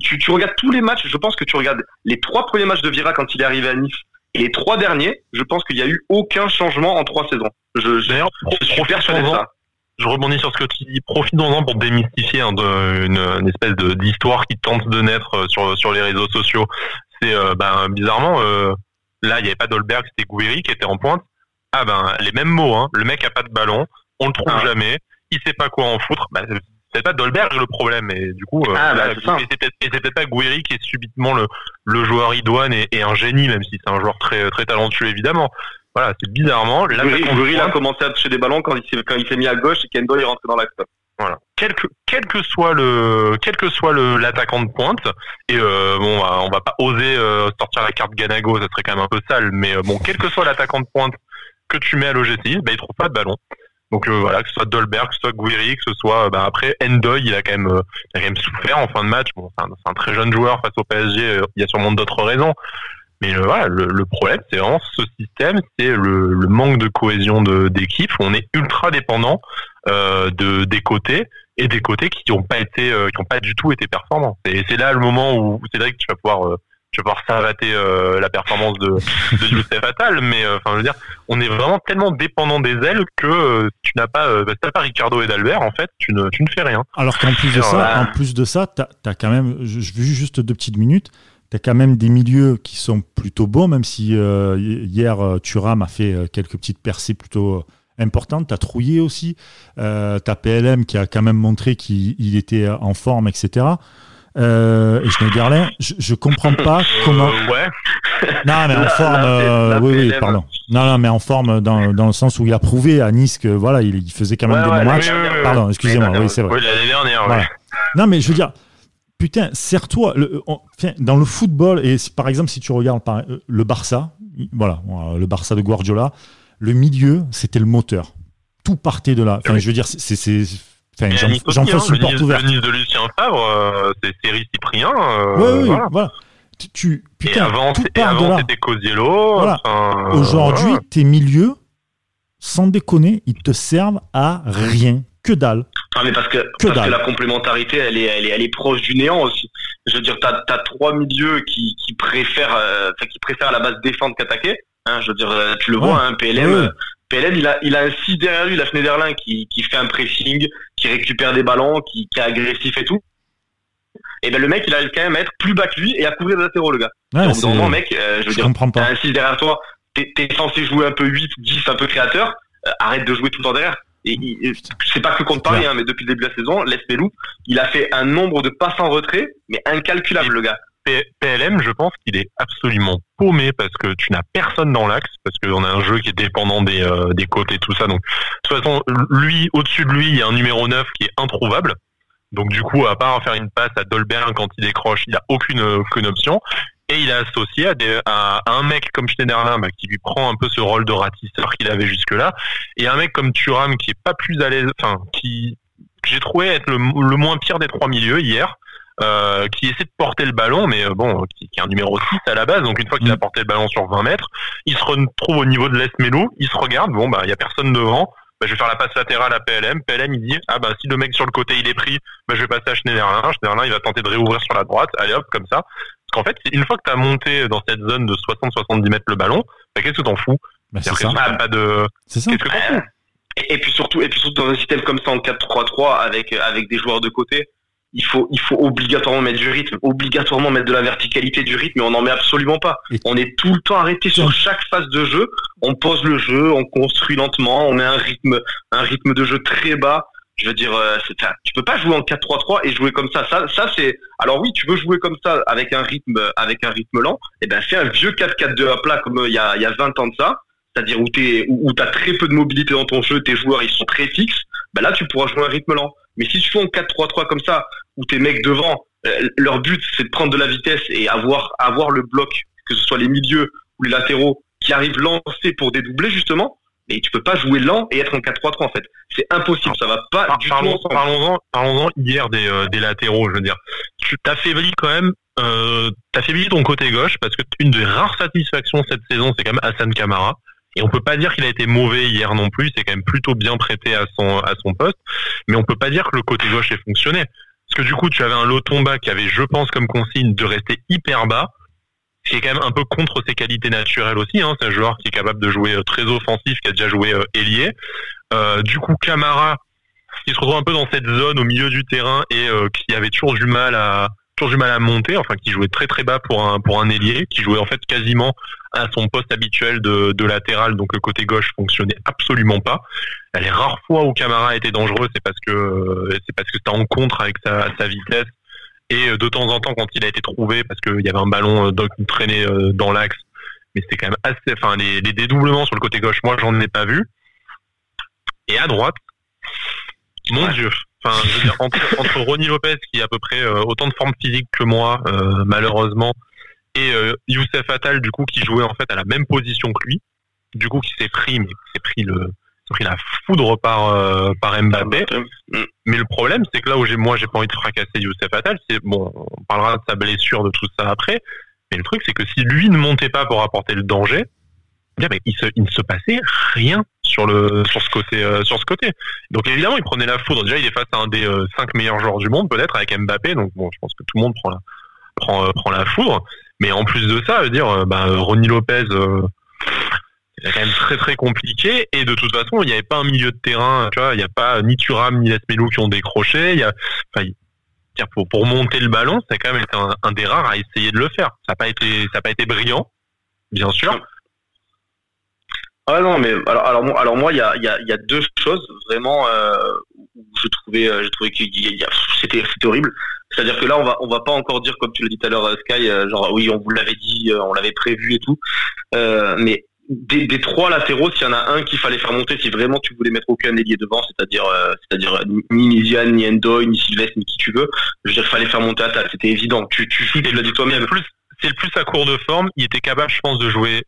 Speaker 2: Tu, tu regardes tous les matchs, je pense que tu regardes les trois premiers matchs de Vira quand il est arrivé à Nice, et les trois derniers, je pense qu'il n'y a eu aucun changement en trois saisons. Je, je, je suis persuadé de ça
Speaker 3: je rebondis sur ce que tu dis. Profitons-en pour démystifier hein, une, espèce d'histoire qui tente de naître euh, sur, sur les réseaux sociaux. C'est euh, ben, bizarrement, euh, là, il n'y avait pas Dolberg, c'était Gouiri qui était en pointe. Ah ben, les mêmes mots, hein. le mec a pas de ballon, on le trouve ah. jamais, il sait pas quoi en foutre. Ben, c'est pas Dolberg le problème, et du coup,
Speaker 2: ah, bah,
Speaker 3: c'est peut-être pas Gouiri qui est subitement le, le joueur idoine et, et un génie, même si c'est un joueur très, très talentueux évidemment. Voilà, c'est bizarrement.
Speaker 2: Goury, a commencé à toucher des ballons quand il s'est, quand il s'est mis à gauche et Kendo est rentré dans l'axe.
Speaker 3: Voilà. Quel que, quel que soit le, quel que soit le, l'attaquant de pointe, et euh, bon, on va pas oser euh, sortir la carte Ganago, ça serait quand même un peu sale, mais euh, bon, quel que soit l'attaquant de pointe que tu mets à l'OGC, bah, il trouve pas de ballon. Donc voilà, que ce soit Dolberg, que ce soit Gouiri, que ce soit bah, après Endoy, il a quand même, il a quand même souffert en fin de match. Bon, c'est un, c'est un très jeune joueur face au PSG. il y a sûrement d'autres raisons, mais le, voilà, le, problème, c'est vraiment ce système, c'est le, le, manque de cohésion d'équipe. On est ultra dépendant euh, de des côtés et des côtés qui n'ont pas été, euh, qui ont pas du tout été performants. Et c'est là le moment où c'est vrai que tu vas pouvoir, euh, tu vas pouvoir savater euh, la performance de, de [laughs] Youssef Attal, mais euh, enfin, je veux dire, on est vraiment tellement dépendant des ailes que tu n'as pas, bah, pas Ricardo et d'Albert, en fait, tu ne, tu ne fais rien.
Speaker 1: Alors qu'en plus de ça, en plus de ça, t'as as quand même, je, je juste deux petites minutes tu as quand même des milieux qui sont plutôt bons, même si euh, hier euh, Thuram a fait euh, quelques petites percées plutôt importantes. Tu as Trouillé aussi. Euh, tu as PLM qui a quand même montré qu'il était en forme, etc. Euh, et Schneiderlin, je, je comprends pas comment.
Speaker 3: ouais.
Speaker 1: Non, mais en forme. oui, oui, pardon. Non, non, mais en forme dans, dans, le sens où il a prouvé à Nice que voilà, il, il faisait quand même des bons matchs. pardon, excusez-moi. Oui, c'est vrai.
Speaker 3: Oui, l'année dernière.
Speaker 1: Non, mais je veux dire, putain, serre-toi. Dans le football, et par exemple, si tu regardes euh, le Barça, voilà, le Barça de Guardiola, le milieu, c'était le moteur. Tout partait de là. Enfin, je veux dire, c'est. Enfin, j'en fais une porte ouverte.
Speaker 3: Le de Lucien Favre, euh, c'est Thierry Cyprien.
Speaker 1: Euh, oui, oui, voilà. Tu, putain,
Speaker 3: et avant, c'était Cosiello.
Speaker 1: Voilà. Aujourd'hui, tes milieux, sans déconner, ils te servent à rien. Que dalle.
Speaker 2: Ah, mais parce que, parce que la complémentarité, elle est, elle est, elle est proche du néant aussi. Je veux dire, t'as as trois milieux qui, qui préfèrent, euh, qui préfèrent à la base défendre qu'attaquer. Hein, je veux dire, euh, tu le vois, hein, PLM. PLM, il a, il a un 6 derrière lui, la Schneiderlin, qui, qui fait un pressing, qui récupère des ballons, qui, qui est agressif et tout. Et ben le mec, il arrive quand même à être plus bas que lui et à couvrir des latéraux, le gars. Ouais, Donc, mec, euh, je veux dire, t'as un 6 derrière toi, t'es es censé jouer un peu 8, 10, un peu créateur. arrête de jouer tout le temps derrière. Et, c'est pas que contre Paris, hein, mais depuis le début de la saison, Melou, il a fait un nombre de passes en retrait, mais incalculable, le gars.
Speaker 3: PLM, je pense qu'il est absolument paumé parce que tu n'as personne dans l'axe, parce qu'on a un jeu qui est dépendant des, euh, des côtes et tout ça. Donc, de toute façon, lui, au-dessus de lui, il y a un numéro 9 qui est introuvable. Donc, du coup, à part faire une passe à Dolberg quand il décroche, il n'y a aucune, aucune option et il a associé à, des, à, un mec comme Schneiderlin bah, qui lui prend un peu ce rôle de ratisseur qu'il avait jusque-là, et un mec comme Thuram qui est pas plus à l'aise, enfin qui j'ai trouvé être le, moins pire des trois milieux hier. Euh, qui essaie de porter le ballon, mais euh, bon, qui, qui, est un numéro 6 à la base, donc une fois qu'il a mm. porté le ballon sur 20 mètres, il se retrouve au niveau de l'Est-Melo, il se regarde, bon, bah, il y a personne devant, bah, je vais faire la passe latérale à PLM. PLM, il dit, ah bah, si le mec sur le côté, il est pris, bah, je vais passer à Schneiderlin. Schneiderlin, il va tenter de réouvrir sur la droite. Allez hop, comme ça. Parce qu'en fait, une fois que tu as monté dans cette zone de 60-70 mètres le ballon, bah, qu'est-ce que t'en fous?
Speaker 1: Bah, C'est ça.
Speaker 3: Pas de...
Speaker 1: Qu'est-ce
Speaker 3: que t'en fous?
Speaker 2: Et, puis surtout, et puis surtout dans un système comme ça en 4-3-3 avec avec des joueurs de côté, il faut il faut obligatoirement mettre du rythme, obligatoirement mettre de la verticalité du rythme, mais on n'en met absolument pas. On est tout le temps arrêté sur chaque phase de jeu. On pose le jeu, on construit lentement, on met un rythme un rythme de jeu très bas je veux dire, euh, tu peux pas jouer en 4-3-3 et jouer comme ça. Ça, ça c'est. Alors oui, tu veux jouer comme ça avec un rythme, avec un rythme lent. Et eh ben, fais un vieux 4-4-2 à plat comme euh, il y a, il y a 20 ans de ça. C'est-à-dire où tu où, as très peu de mobilité dans ton jeu, tes joueurs ils sont très fixes. Ben là, tu pourras jouer un rythme lent. Mais si tu fais en 4-3-3 comme ça, où tes mecs devant, euh, leur but c'est de prendre de la vitesse et avoir avoir le bloc, que ce soit les milieux ou les latéraux, qui arrivent lancés pour dédoubler justement Mais tu peux pas jouer lent et être en 4-3-3 en fait. C'est impossible, ça va pas du
Speaker 3: parlons, tout Parlons-en, parlons hier des, euh, des latéraux, je veux dire. Tu t'affaiblis quand même, euh, t'affaiblis ton côté gauche parce que une des rares satisfactions cette saison, c'est quand même Hassan Kamara. Et on peut pas dire qu'il a été mauvais hier non plus, c'est quand même plutôt bien prêté à son, à son poste. Mais on peut pas dire que le côté gauche ait fonctionné. Parce que du coup, tu avais un Lotomba qui avait, je pense, comme consigne de rester hyper bas qui est quand même un peu contre ses qualités naturelles aussi. Hein. C'est un joueur qui est capable de jouer euh, très offensif, qui a déjà joué euh, ailier. Euh, du coup, Camara, qui se retrouve un peu dans cette zone au milieu du terrain et qui avait toujours du mal à toujours du mal à monter, enfin qui jouait très très bas pour un pour un ailier, qui jouait en fait quasiment à son poste habituel de, de latéral, donc le côté gauche fonctionnait absolument pas. Les rares fois où Camara était dangereux, c'est parce que c'est parce que c'était en contre avec sa, sa vitesse et euh, de temps en temps, quand il a été trouvé, parce qu'il y avait un ballon euh, qui traînait euh, dans l'axe, mais c'était quand même assez. Enfin, les, dédoublements sur le côté gauche, moi, j'en ai pas vu. Et à droite, mon Dieu. Enfin, je veux dire, [laughs] entre, entre Ronnie Lopez, qui a à peu près autant de forme physique que moi, malheureusement, et Youssef Attal, du coup, qui jouait en fait à la même position que lui, du coup, qui s'est pris, mais qui s'est pris le, pris la foudre par euh, par Mbappé. Mais le problème, c'est que là où j'ai moi j'ai pas envie de fracasser Youssef Attal, c'est bon, on parlera de sa blessure, de tout ça après. Mais le truc, c'est que si lui ne montait pas pour apporter le danger, eh bien, il, se, il ne se passait rien sur le sur ce côté euh, sur ce côté. Donc évidemment, il prenait la foudre. Déjà, il est face à un des euh, cinq meilleurs joueurs du monde, peut-être avec Mbappé. Donc bon, je pense que tout le monde prend la prend prend la foudre. Mais en plus de ça, veut dire, bah, Ronnie Lopez c'est quand même très très compliqué. Et de toute façon il n'y avait pas un milieu de terrain tu vois. Il n'y a pas ni Thuram ni Lesmelo qui ont décroché. Il y a enfin, pour, pour monter le ballon c'est quand même été un, des rares à essayer de le faire. Ça n'a pas été ça pas été brillant bien sûr.
Speaker 2: Ah non mais alors alors, alors moi il y a, y, a, y a deux choses vraiment euh, où je trouvais euh, j'ai trouvé que c'était c'était horrible. C'est-à-dire que là on va on va pas encore dire comme tu l'as dit tout à l'heure euh, Sky euh, genre oui on vous l'avait dit on l'avait prévu et tout. Mais des, trois latéraux, s'il y en a un qu'il fallait faire monter, si vraiment tu voulais mettre aucun ailier devant, c'est-à-dire euh, c'est-à-dire euh, ni Miziane, ni Endoy, ni Sylvestre, ni qui tu veux, je veux dire, il fallait faire monter Atal, c'était évident. Tu, tu, tu l'as dit toi-même.
Speaker 3: C'est le plus à court de forme, il était capable, je pense, de jouer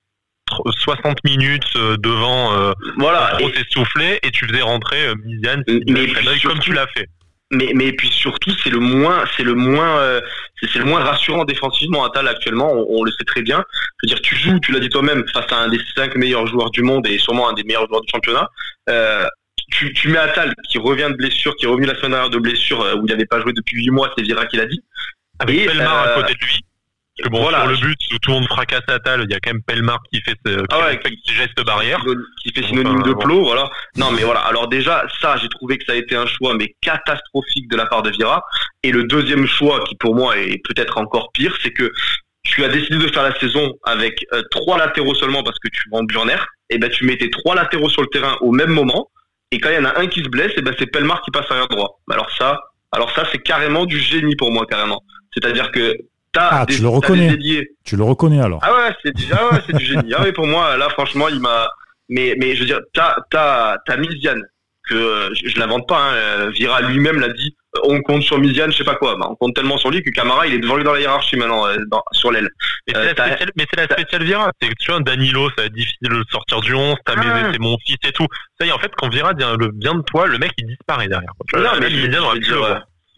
Speaker 3: 60 minutes euh, devant voilà, trop s'essouffler et tu faisais rentrer Miziane, comme tu l'as fait
Speaker 2: mais mais puis surtout c'est le moins c'est le moins euh, c'est le moins rassurant défensivement Atal actuellement on, le sait très bien. Je veux dire tu joues tu l'as dit toi-même face à un des cinq meilleurs joueurs du monde et sûrement un des meilleurs joueurs du championnat euh, tu, tu mets Atal qui revient de blessure qui est revenu la semaine dernière de blessure euh, où il n'avait pas joué depuis huit mois c'est Vira qui l'a dit.
Speaker 3: Avec et, Pelmar à côté de lui que bon, voilà. sur le but où tout le monde fracasse Atal, il y a quand même Pelmar qui fait ce, qui ah ouais, fait gestes barrières.
Speaker 2: Qui fait synonyme de plot, voilà. Non, mais voilà. Alors déjà, ça, j'ai trouvé que ça a été un choix, mais catastrophique de la part de Vira. Et le deuxième choix, qui pour moi est peut-être encore pire, c'est que tu as décidé de faire la saison avec euh, trois latéraux seulement parce que tu vends Burner. Et ben, tu mettais trois latéraux sur le terrain au même moment. Et quand il y en a un qui se blesse, et ben, c'est Pelmar qui passe arrière droit. Alors ça, alors ça, c'est carrément du génie pour moi, carrément. C'est-à-dire que
Speaker 1: ah, tu le reconnais. Tu le reconnais alors.
Speaker 2: Ah ouais, c'est déjà ouais, c'est du génie. Ah ouais, pour moi, là, franchement, il m'a. Mais, mais je veux dire, t'as, t'as, t'as Miziane, que euh, je, je l'invente pas, hein, Vira lui-même l'a dit, euh, on compte sur Miziane, je sais pas quoi. Bah, on compte tellement sur lui que Camara, il est devant lui dans la hiérarchie maintenant, euh, dans, sur l'aile.
Speaker 3: Mais c'est la, spéciale Vira. C'est tu vois, Danilo, ça va être difficile de sortir du 11, t'as ah c'est mon fils et tout. Ça y est, en fait, quand Vira vient, le, vient de toi, le mec, il disparaît derrière.
Speaker 2: non, mais il,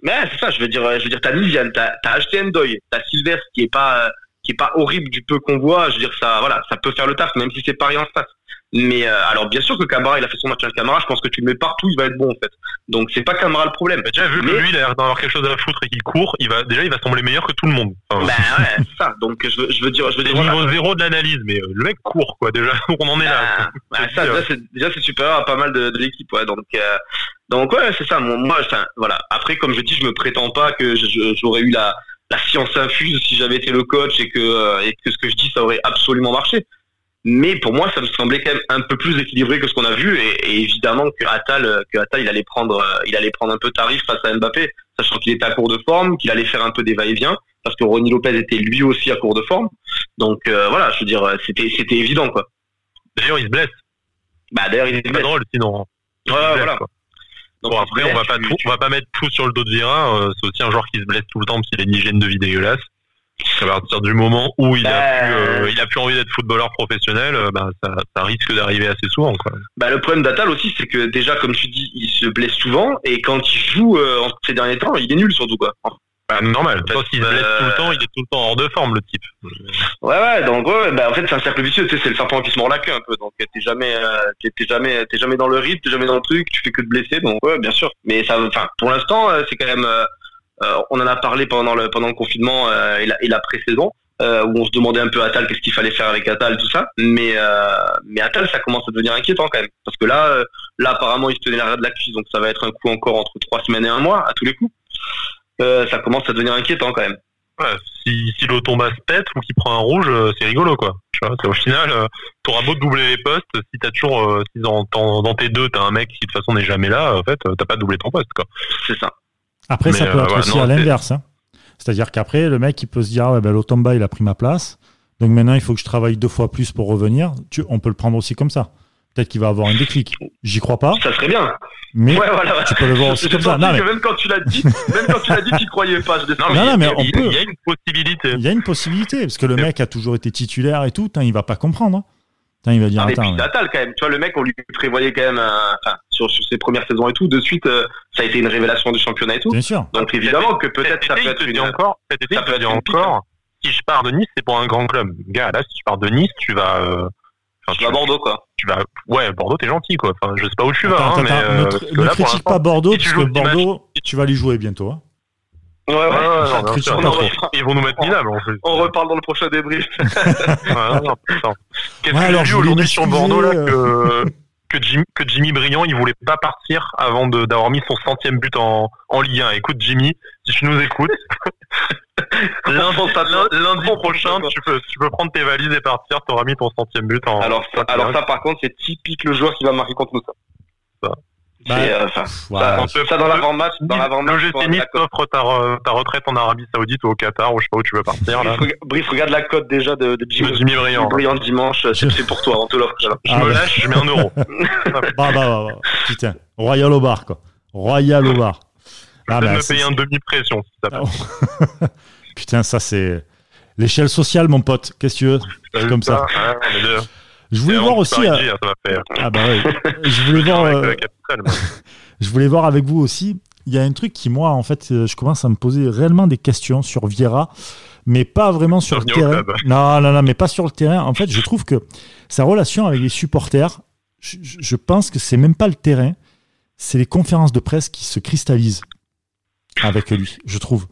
Speaker 2: mais c'est ça, je veux dire, je veux dire, t'as Miziane, t'as, t'as HTM Doy, t'as Sylvestre qui est pas, qui est pas horrible du peu qu'on voit. Je veux dire, ça, voilà, ça peut faire le taf, même si c'est pas rien en face. Mais euh, alors bien sûr que Camara il a fait son match avec Camara, je pense que tu le mets partout, il va être bon en fait. Donc c'est pas Camara le problème.
Speaker 3: Bah, déjà vu que lui il a l'air d'avoir quelque chose à foutre et qu'il court, il va déjà il va sembler meilleur que tout le monde.
Speaker 2: ben [laughs] ouais, c'est ça. Donc je veux, je veux dire je veux dire
Speaker 3: niveau zéro de l'analyse mais euh, le mec court quoi déjà [laughs] on en est là. [laughs]
Speaker 2: Ben, ça, déjà c'est supérieur à pas mal de, de l'équipe ouais. Donc euh, donc ouais, c'est ça. Moi enfin voilà, après comme je dis, je me prétends pas que j'aurais eu la la science infuse si j'avais été le coach et que et que ce que je dis ça aurait absolument marché. Mais pour moi ça me semblait quand même un peu plus équilibré que ce qu'on a vu. Et, évidemment que Attal que Attal il allait prendre euh, il allait prendre un peu tarif face à Mbappé sachant qu'il était à court de forme qu'il allait faire un peu des va-et-vient parce que Ronnie Lopez était lui aussi à court de forme. Donc euh, voilà je veux dire c'était c'était évident quoi.
Speaker 3: D'ailleurs il se blesse.
Speaker 2: Bah d'ailleurs il se blesse
Speaker 3: pas drôle sinon. Voilà Donc, bon après on va pas on va pas mettre tout sur le dos de Vira euh, c'est aussi un joueur qui se blesse tout le temps parce qu'il a une hygiène de vie dégueulasse À partir du moment où il a bah, plus, euh, il a plus envie d'être footballeur professionnel, euh, bah, ça, ça, risque d'arriver assez souvent. Quoi.
Speaker 2: Bah, le problème d'Atal aussi, c'est que déjà, comme tu dis, il se blesse souvent et quand il joue en ces derniers temps, il est nul surtout quoi.
Speaker 3: Bah, normal. Parce qu'il se blesse tout le temps, il est tout le temps hors de forme, le type.
Speaker 2: Ouais, ouais, donc, ouais, bah, en fait, c'est un cercle vicieux, tu sais, c'est le serpent qui se mord la queue un peu. Donc, t'es jamais, euh, t'es jamais, t'es jamais dans le rythme, t'es jamais dans le truc, tu fais que de blesser, donc, ouais, bien sûr. Mais ça, enfin, pour l'instant, euh, c'est quand même, euh, on en a parlé pendant le, pendant le confinement et la, et la pré-saison. où on se demandait un peu à Atal qu'est-ce qu'il fallait faire avec Atal tout ça mais mais Atal ça commence à devenir inquiétant quand même parce que là là apparemment il se tenait l'arrêt de la cuisse donc ça va être un coup encore entre trois semaines et un mois à tous les coups euh, ça commence à devenir inquiétant quand même.
Speaker 3: Ouais, si, si l'automba se pète ou qu'il prend un rouge, euh, c'est rigolo quoi. Tu vois, au final, euh, t'auras beau doubler les postes, si t'as toujours, si dans, dans, tes deux, t'as un mec qui de toute façon n'est jamais là, en fait, t'as pas doublé ton poste quoi.
Speaker 2: C'est ça.
Speaker 1: Après, ça peut être aussi à l'inverse. Hein. C'est-à-dire qu'après, le mec, il peut se dire, ouais, ben, l'automba, il a pris ma place. Donc maintenant, il faut que je travaille deux fois plus pour revenir. Tu, on peut le prendre aussi comme ça. Peut-être qu'il va avoir un déclic. J'y crois pas.
Speaker 2: Ça serait bien.
Speaker 1: Mais tu peux le voir aussi comme ça.
Speaker 2: Non, mais... Même quand tu l'as dit, même quand tu l'as dit, tu croyais pas.
Speaker 1: non, mais,
Speaker 3: il, y a une possibilité.
Speaker 1: Il y a une possibilité parce que le mec a toujours été titulaire et tout. Hein, il va pas comprendre. Hein. il va dire.
Speaker 2: Ah, mais attends, Natal quand même. Tu vois, le mec, on lui prévoyait quand même, enfin, sur, ses premières saisons et tout. De suite, euh, ça a été une révélation du championnat et tout.
Speaker 1: Bien sûr.
Speaker 2: Donc évidemment que peut-être ça peut être une.
Speaker 3: Encore, ça peut être encore. Si je pars de Nice, c'est pour un grand club. Gars, là, si tu pars de Nice, tu vas. Euh,
Speaker 2: tu vas à Bordeaux, quoi.
Speaker 3: Tu vas, ouais, Bordeaux, t'es gentil, quoi. Enfin, je sais pas où tu vas, hein, mais
Speaker 1: euh, ne, critique pas Bordeaux, parce que Bordeaux, tu vas aller jouer bientôt. Hein.
Speaker 2: Ouais, ouais, ouais,
Speaker 3: Ils vont nous mettre minables en
Speaker 2: fait. On reparle dans le prochain débrief.
Speaker 3: Qu'est-ce que j'ai vu aujourd'hui sur Bordeaux là que, que, Jimmy, que Jimmy Briand il voulait pas partir avant d'avoir mis son centième but en, en Ligue 1. Écoute Jimmy, si tu nous écoutes, [laughs] lundi, prochain, tu peux, tu peux prendre tes valises et partir. T'auras mis ton centième but en.
Speaker 2: Alors, ça, alors ça, par contre, c'est typique le joueur qui va marquer contre nous. Ça. Ça. Bah, euh, ça, ça, dans l'avant-match.
Speaker 3: Le GC Nice t'offre ta, ta, retraite en Arabie Saoudite ou au Qatar ou je sais pas où tu veux partir. Là.
Speaker 2: Brief, regarde la cote déjà de, de
Speaker 3: Jimmy, Jimmy Briand.
Speaker 2: Briand dimanche, c'est pour toi, on te l'offre.
Speaker 3: Je ah, me bah. lâche, je mets un euro. [laughs]
Speaker 1: bah, bah, bah, bah, putain, Royal au bar quoi. Royal au bar.
Speaker 3: Je vais ah, me payer un demi-pression si ça passe. [laughs]
Speaker 1: Putain, ça c'est l'échelle sociale, mon pote. Qu'est-ce que tu veux? C'est comme ça. Je voulais voir aussi.
Speaker 3: Euh,
Speaker 1: ah bah oui. Je voulais [laughs] voir. Euh, [laughs] je voulais voir avec vous aussi. Il y a un truc qui moi en fait, euh, je commence à me poser réellement des questions sur Viera, mais pas vraiment sur le terrain. Non, non, non, mais pas sur le terrain. En fait, je trouve que sa relation avec les supporters, je, je pense que c'est même pas le terrain, c'est les conférences de presse qui se cristallisent avec lui, je trouve.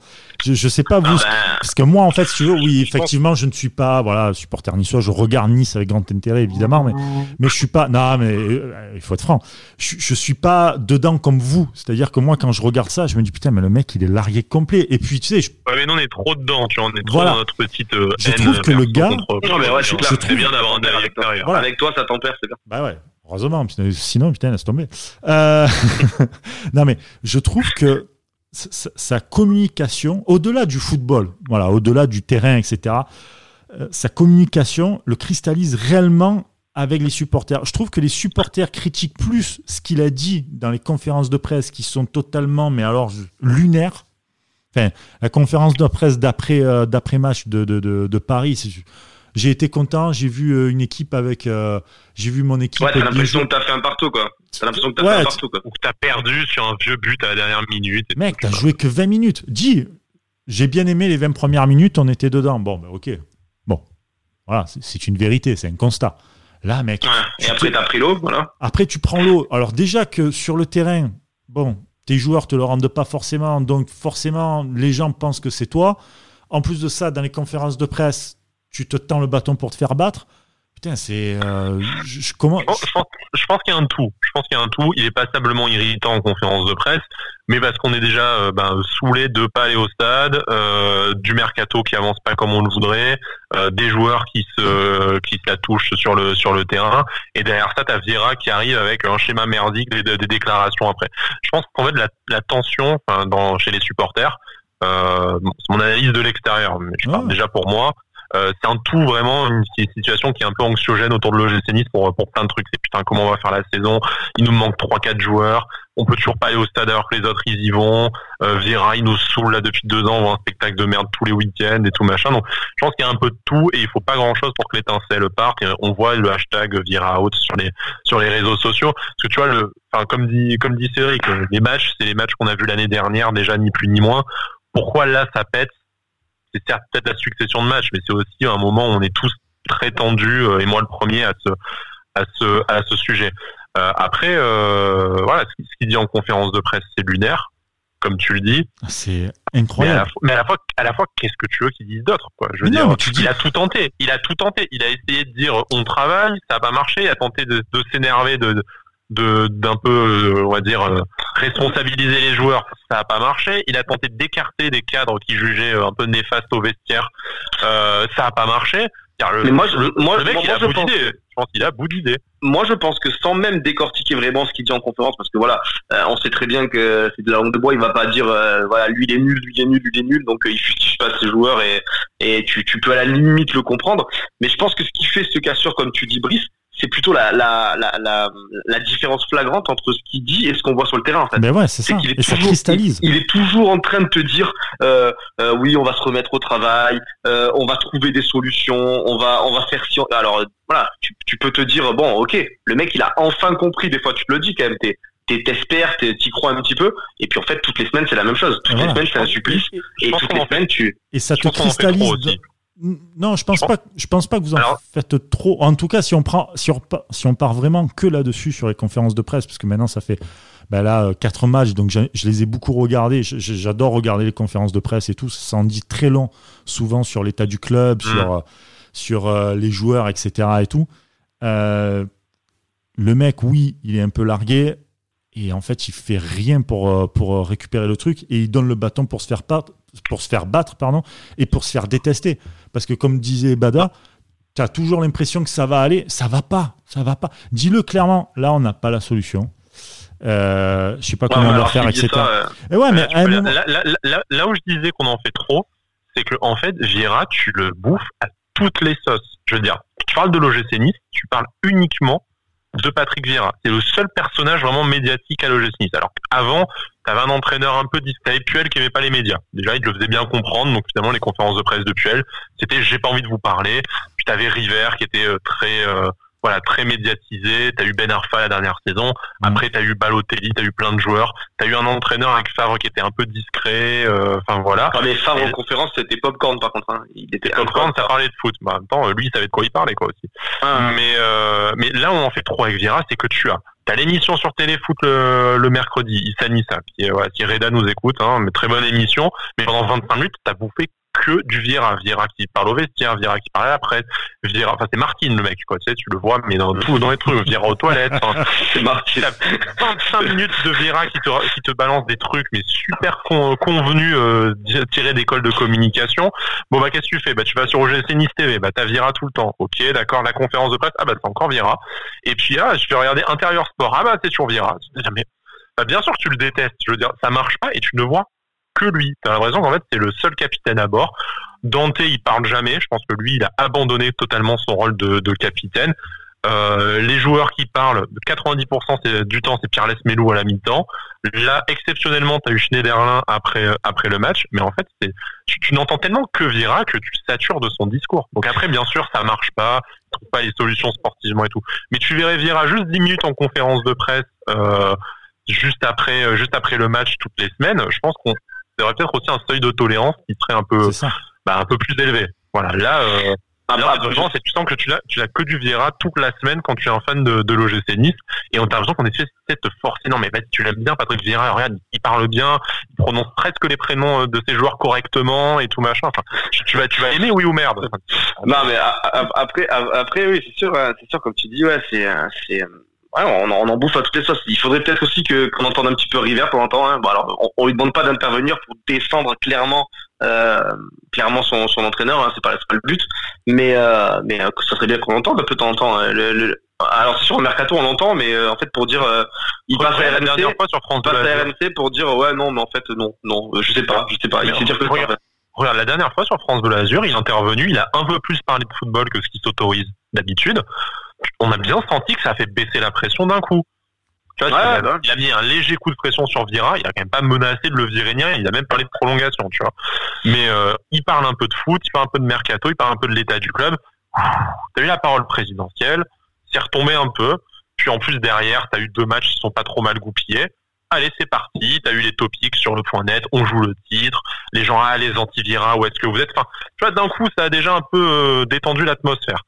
Speaker 1: Je, je sais pas vous, ah ben. parce que moi en fait, si tu veux, oui, effectivement, je ne suis pas, voilà, supporter niçois. Je regarde Nice avec grand intérêt, évidemment, mais mais je suis pas. Non, mais euh, il faut être franc. Je, je suis pas dedans comme vous. C'est-à-dire que moi, quand je regarde ça, je me dis putain, mais le mec, il est largué complet. Et puis tu sais, je...
Speaker 3: ouais, mais non, on est trop dedans. Tu vois, on est trop dans notre petite. Euh,
Speaker 1: je trouve que le gars.
Speaker 2: Non, mais ouais, c'est bien d'avoir un avec toi. Avec toi, ça tempère, c'est bien.
Speaker 1: Bah ouais. Heureusement, sinon, putain, laisse tomber. Euh... [laughs] non, mais je trouve que sa, communication, au-delà du football, voilà, au-delà du terrain, etc., euh, sa communication le cristallise réellement avec les supporters. Je trouve que les supporters critiquent plus ce qu'il a dit dans les conférences de presse qui sont totalement, mais alors, lunaires. Enfin, la conférence de presse d'après euh, match de, de, de, de Paris, j'ai été content, j'ai vu euh, une équipe avec. Euh, j'ai vu mon équipe.
Speaker 2: Ouais, t'as l'impression que t'as fait un partout, quoi. T'as l'impression que t'as fait un partout, quoi.
Speaker 3: Ou que t'as perdu sur un vieux but à la dernière minute.
Speaker 1: Mec, t'as joué que 20 minutes. Dis, j'ai bien aimé les 20 premières minutes, on était dedans. Bon, ben ok. Bon. Voilà, c'est une vérité, c'est un constat. Là, mec.
Speaker 2: et après, t'as pris l'eau, voilà.
Speaker 1: Après, tu prends l'eau. Alors, déjà que sur le terrain, bon, tes joueurs te le rendent pas forcément, donc forcément, les gens pensent que c'est toi. En plus de ça, dans les conférences de presse, tu te tends le bâton pour te faire battre. Putain, c'est. Euh, je, comment...
Speaker 3: je pense, qu'il y a un tout. Je pense qu'il y a un tout. Il est passablement irritant en conférence de presse, mais parce qu'on est déjà euh, ben, saoulé de pas aller au stade, euh, du mercato qui avance pas comme on le voudrait, des joueurs qui se qui se la touchent sur le sur le terrain, et derrière ça, t'as Vieira qui arrive avec un schéma merdique des, des déclarations après. Je pense qu'en fait la, la tension dans, chez les supporters, c'est mon analyse de l'extérieur, mais je parle déjà pour moi Euh, c'est un tout vraiment une, situation qui est un peu anxiogène autour de l'OGC pour pour plein de trucs. C'est putain comment on va faire la saison? Il nous manque trois quatre joueurs. On peut toujours pas aller au stade alors que les autres ils y vont. Euh, Vira il nous saoule là depuis deux ans. On voit un spectacle de merde tous les week-ends et tout machin. Donc je pense qu'il y a un peu de tout et il faut pas grand chose pour que l'étincelle parte. On voit le hashtag Vira sur les sur les réseaux sociaux. Parce que tu vois le, comme dit comme dit Cédric, les matchs c'est les matchs qu'on a vu l'année dernière déjà ni plus ni moins. Pourquoi là ça pète? C'est certes peut-être la succession de matchs, mais c'est aussi un moment où on est tous très tendus, euh, et moi le premier, à ce, à ce, à ce sujet. Euh, après, euh, voilà, ce qu'il dit en conférence de presse, c'est lunaire, comme tu le dis.
Speaker 1: C'est incroyable.
Speaker 3: Mais à la fois, à la fois, qu'est-ce que tu veux qu'il dise d'autre, quoi? Je veux dire, il a tout tenté. Il a tout tenté. Il a essayé de dire, on travaille, ça n'a pas marché. Il a tenté de, de s'énerver, de, de d'un peu, euh, on va dire, euh, responsabiliser les joueurs, ça n'a pas marché. Il a tenté d'écarter des cadres qui jugeaient euh, un peu néfastes au vestiaire, ça n'a pas marché.
Speaker 2: Le, Mais moi, je, moi,
Speaker 3: le mec,
Speaker 2: moi,
Speaker 3: il a
Speaker 2: je
Speaker 3: bout
Speaker 2: pense...
Speaker 3: Je pense qu'il a bout d'idées.
Speaker 2: Moi, je pense que sans même décortiquer vraiment ce qu'il dit en conférence, parce que voilà, on sait très bien que c'est de la langue de bois. Il va pas dire, voilà, lui il est nul, lui il est nul, lui il est nul, donc il fustige pas ses joueurs et et tu tu peux à la limite le comprendre. Mais je pense que ce qui fait ce cassure, comme tu dis, Brice, c'est plutôt la, la, la, la, la différence flagrante entre ce qu'il dit et ce qu'on voit sur le terrain. En fait.
Speaker 1: Mais ouais, c'est ça.
Speaker 2: qu'il est
Speaker 1: et ça
Speaker 2: toujours-
Speaker 1: cristallise.
Speaker 2: Il, il est toujours en train de te dire, euh, euh, oui, on va se remettre au travail, euh, on va trouver des solutions, on va, on va faire si. on- Alors voilà, tu, tu peux te dire, bon, ok, le mec, il a enfin compris. Des fois, tu te le dis quand même. T'es, t'es- t'espères, t'es- t'y crois un petit peu, et puis en fait, toutes les semaines, c'est la même chose. Toutes
Speaker 1: Voilà.
Speaker 2: les semaines, c'est un supplice, et
Speaker 3: pense
Speaker 2: toutes les semaines, tu.
Speaker 1: Et ça te cristallise. Non, je pense
Speaker 3: Je
Speaker 1: pas. Je pense pas que vous en
Speaker 3: Alors-
Speaker 1: faites trop. En tout cas, si on prend, si on, si on part vraiment que là-dessus sur les conférences de presse, parce que maintenant ça fait, ben là, euh, quatre matchs, donc je les ai beaucoup regardés. J'adore regarder les conférences de presse et tout. Ça en dit très long, souvent sur l'état du club, sur euh, sur euh, les joueurs, etc. et tout. Euh, le mec, oui, il est un peu largué. Et en fait, il fait rien pour, pour récupérer le truc et il donne le bâton pour se faire battre, pour se faire battre pardon, et pour se faire détester. Parce que comme disait Bada, tu as toujours l'impression que ça va aller, ça va pas, ça va pas. Dis-le clairement, là on n'a pas la solution. Euh, je sais pas
Speaker 2: Ouais,
Speaker 1: comment on va faire, etc.
Speaker 2: ça, euh,
Speaker 1: Et ouais, mais
Speaker 3: Là,
Speaker 1: moment-
Speaker 3: là, là- là- là où je disais qu'on en fait trop, c'est que en fait, Vieira, tu le bouffes à toutes les sauces. Je veux dire, tu parles de l'OGC Nice, tu parles uniquement de Patrick Vieira. C'est le seul personnage vraiment médiatique à l'OGC Nice. Alors qu'avant, tu avais un entraîneur un peu discret, Puel, qui aimait pas les médias. Déjà, il le faisait bien comprendre. Donc finalement, les conférences de presse de Puel, c'était j'ai pas envie de vous parler. Puis tu avais River qui était euh, très euh, voilà très médiatisé. Tu as eu Ben Arfa la dernière saison. Après, tu as eu Balotelli, tu as eu plein de joueurs. Tu as eu un entraîneur avec Favre qui était un peu discret. euh, Enfin voilà.
Speaker 2: Ah, mais Favre
Speaker 3: Et-
Speaker 2: en conférence, c'était popcorn par contre. Hein. Il était
Speaker 3: Popcorn, ça parlait de foot. Bah, en même temps, lui, il savait de quoi il parlait, quoi, aussi.
Speaker 2: Ah,
Speaker 3: Mais, euh, mais là, on en fait trop avec Vieira, c'est que tu as. T'as l'émission sur Téléfoot le, le mercredi, Issa Nissa, qui voilà, si Reda nous écoute, hein, mais très bonne émission. Mais pendant 25 minutes, t'as bouffé que du Vieira. Vieira qui parle au vestiaire, Vieira qui parle à la presse, Vieira, enfin, c'est Martin, le mec, quoi, tu sais, tu le vois, mais dans tout, dans les trucs, Vieira aux toilettes, enfin, [laughs]
Speaker 2: c'est.
Speaker 3: T'as 25 minutes de Vieira qui te, qui te balance des trucs, mais super con- convenus, euh, tirés d'école de communication. Bon, bah, qu'est-ce que tu fais? Bah, tu vas sur OGC Nice TV, bah, t'as Vieira tout le temps. Ok, d'accord, la conférence de presse, ah, bah, c'est encore Vieira. Et puis, ah, je vais regarder Intérieur Sport, ah, bah, c'est toujours Vieira. Mais, bah, bien sûr que tu le détestes. Je veux dire, ça marche pas et tu ne vois que lui. T'as l'impression qu'en fait, c'est le seul capitaine à bord. Dante, il parle jamais. Je pense que lui, il a abandonné totalement son rôle de, capitaine. Euh, les joueurs qui parlent, 90% c'est- du temps, c'est Pierre Lesmelou à la mi-temps. Là, exceptionnellement, tu as eu Schneiderlin après euh, après le match, mais en fait, tu, tu n'entends tellement que Vira que tu satures de son discours. Donc après, bien sûr, ça marche pas, il trouve pas les solutions sportivement et tout. Mais tu verrais Vira juste 10 minutes en conférence de presse, euh, juste après juste après le match toutes les semaines. Je pense qu'on aurait peut-être aussi un seuil de tolérance qui serait un peu bah, un peu plus élevé. Voilà, là. Euh,
Speaker 2: Ah,
Speaker 3: Là,
Speaker 2: bah,
Speaker 3: c'est- tu sens que tu l'as, tu l'as que du Vieira toute la semaine quand tu es un fan de, de l'OGC Nice, et on t'a l'impression qu'on essaie de te forcer. Non, mais tu l'aimes bien, Patrick Vieira, regarde, il parle bien, il prononce presque les prénoms euh, de ses joueurs correctement et tout machin. Enfin, tu, tu vas, tu vas aimer, oui ou merde.
Speaker 2: Non, mais a- a- après, a- après, oui, c'est sûr, hein, c'est sûr, comme tu dis, ouais, c'est, euh, c'est, euh, ouais, on, en- on en bouffe à toutes les sauces. Il faudrait peut-être aussi que qu'on entende un petit peu River pour temps. Hein. Bon, alors, on, on lui demande pas d'intervenir pour défendre clairement, euh, clairement son, son entraîneur. Hein, c'est pas, pas le but, mais, euh, mais euh, ça serait bien qu'on l'entende un peu de temps en temps. hein. Le- le- alors c'est sûr, au mercato on l'entend, mais euh, en fait pour dire, euh, il passe à
Speaker 3: la
Speaker 2: RMC,
Speaker 3: dernière fois sur France
Speaker 2: il passe
Speaker 3: 2,
Speaker 2: à RMC pour dire ouais non, mais en fait non, non, je sais pas, je sais pas. Il sait dire que
Speaker 3: regarde, regarde, la dernière fois sur France Bleu Azur, il est intervenu, il a un peu plus parlé de football que ce qui s'autorise d'habitude. On a bien senti que ça a fait baisser la pression d'un coup. Tu vois, il, a, il, a, mis un léger coup de pression sur Vira, il a quand même pas menacé de le virer rien, il a même parlé de prolongation, tu vois. Mais euh, il parle un peu de foot, il parle un peu de mercato, il parle un peu de l'état du club. T'as eu la parole présidentielle, c'est retombé un peu. Puis en plus derrière, t'as eu deux matchs qui sont pas trop mal goupillés allez c'est parti, t'as eu les topics sur le point net, on joue le titre, les gens ah les antivirats, où est-ce que vous êtes? Enfin, tu vois, d'un coup ça a déjà un peu euh, détendu l'atmosphère.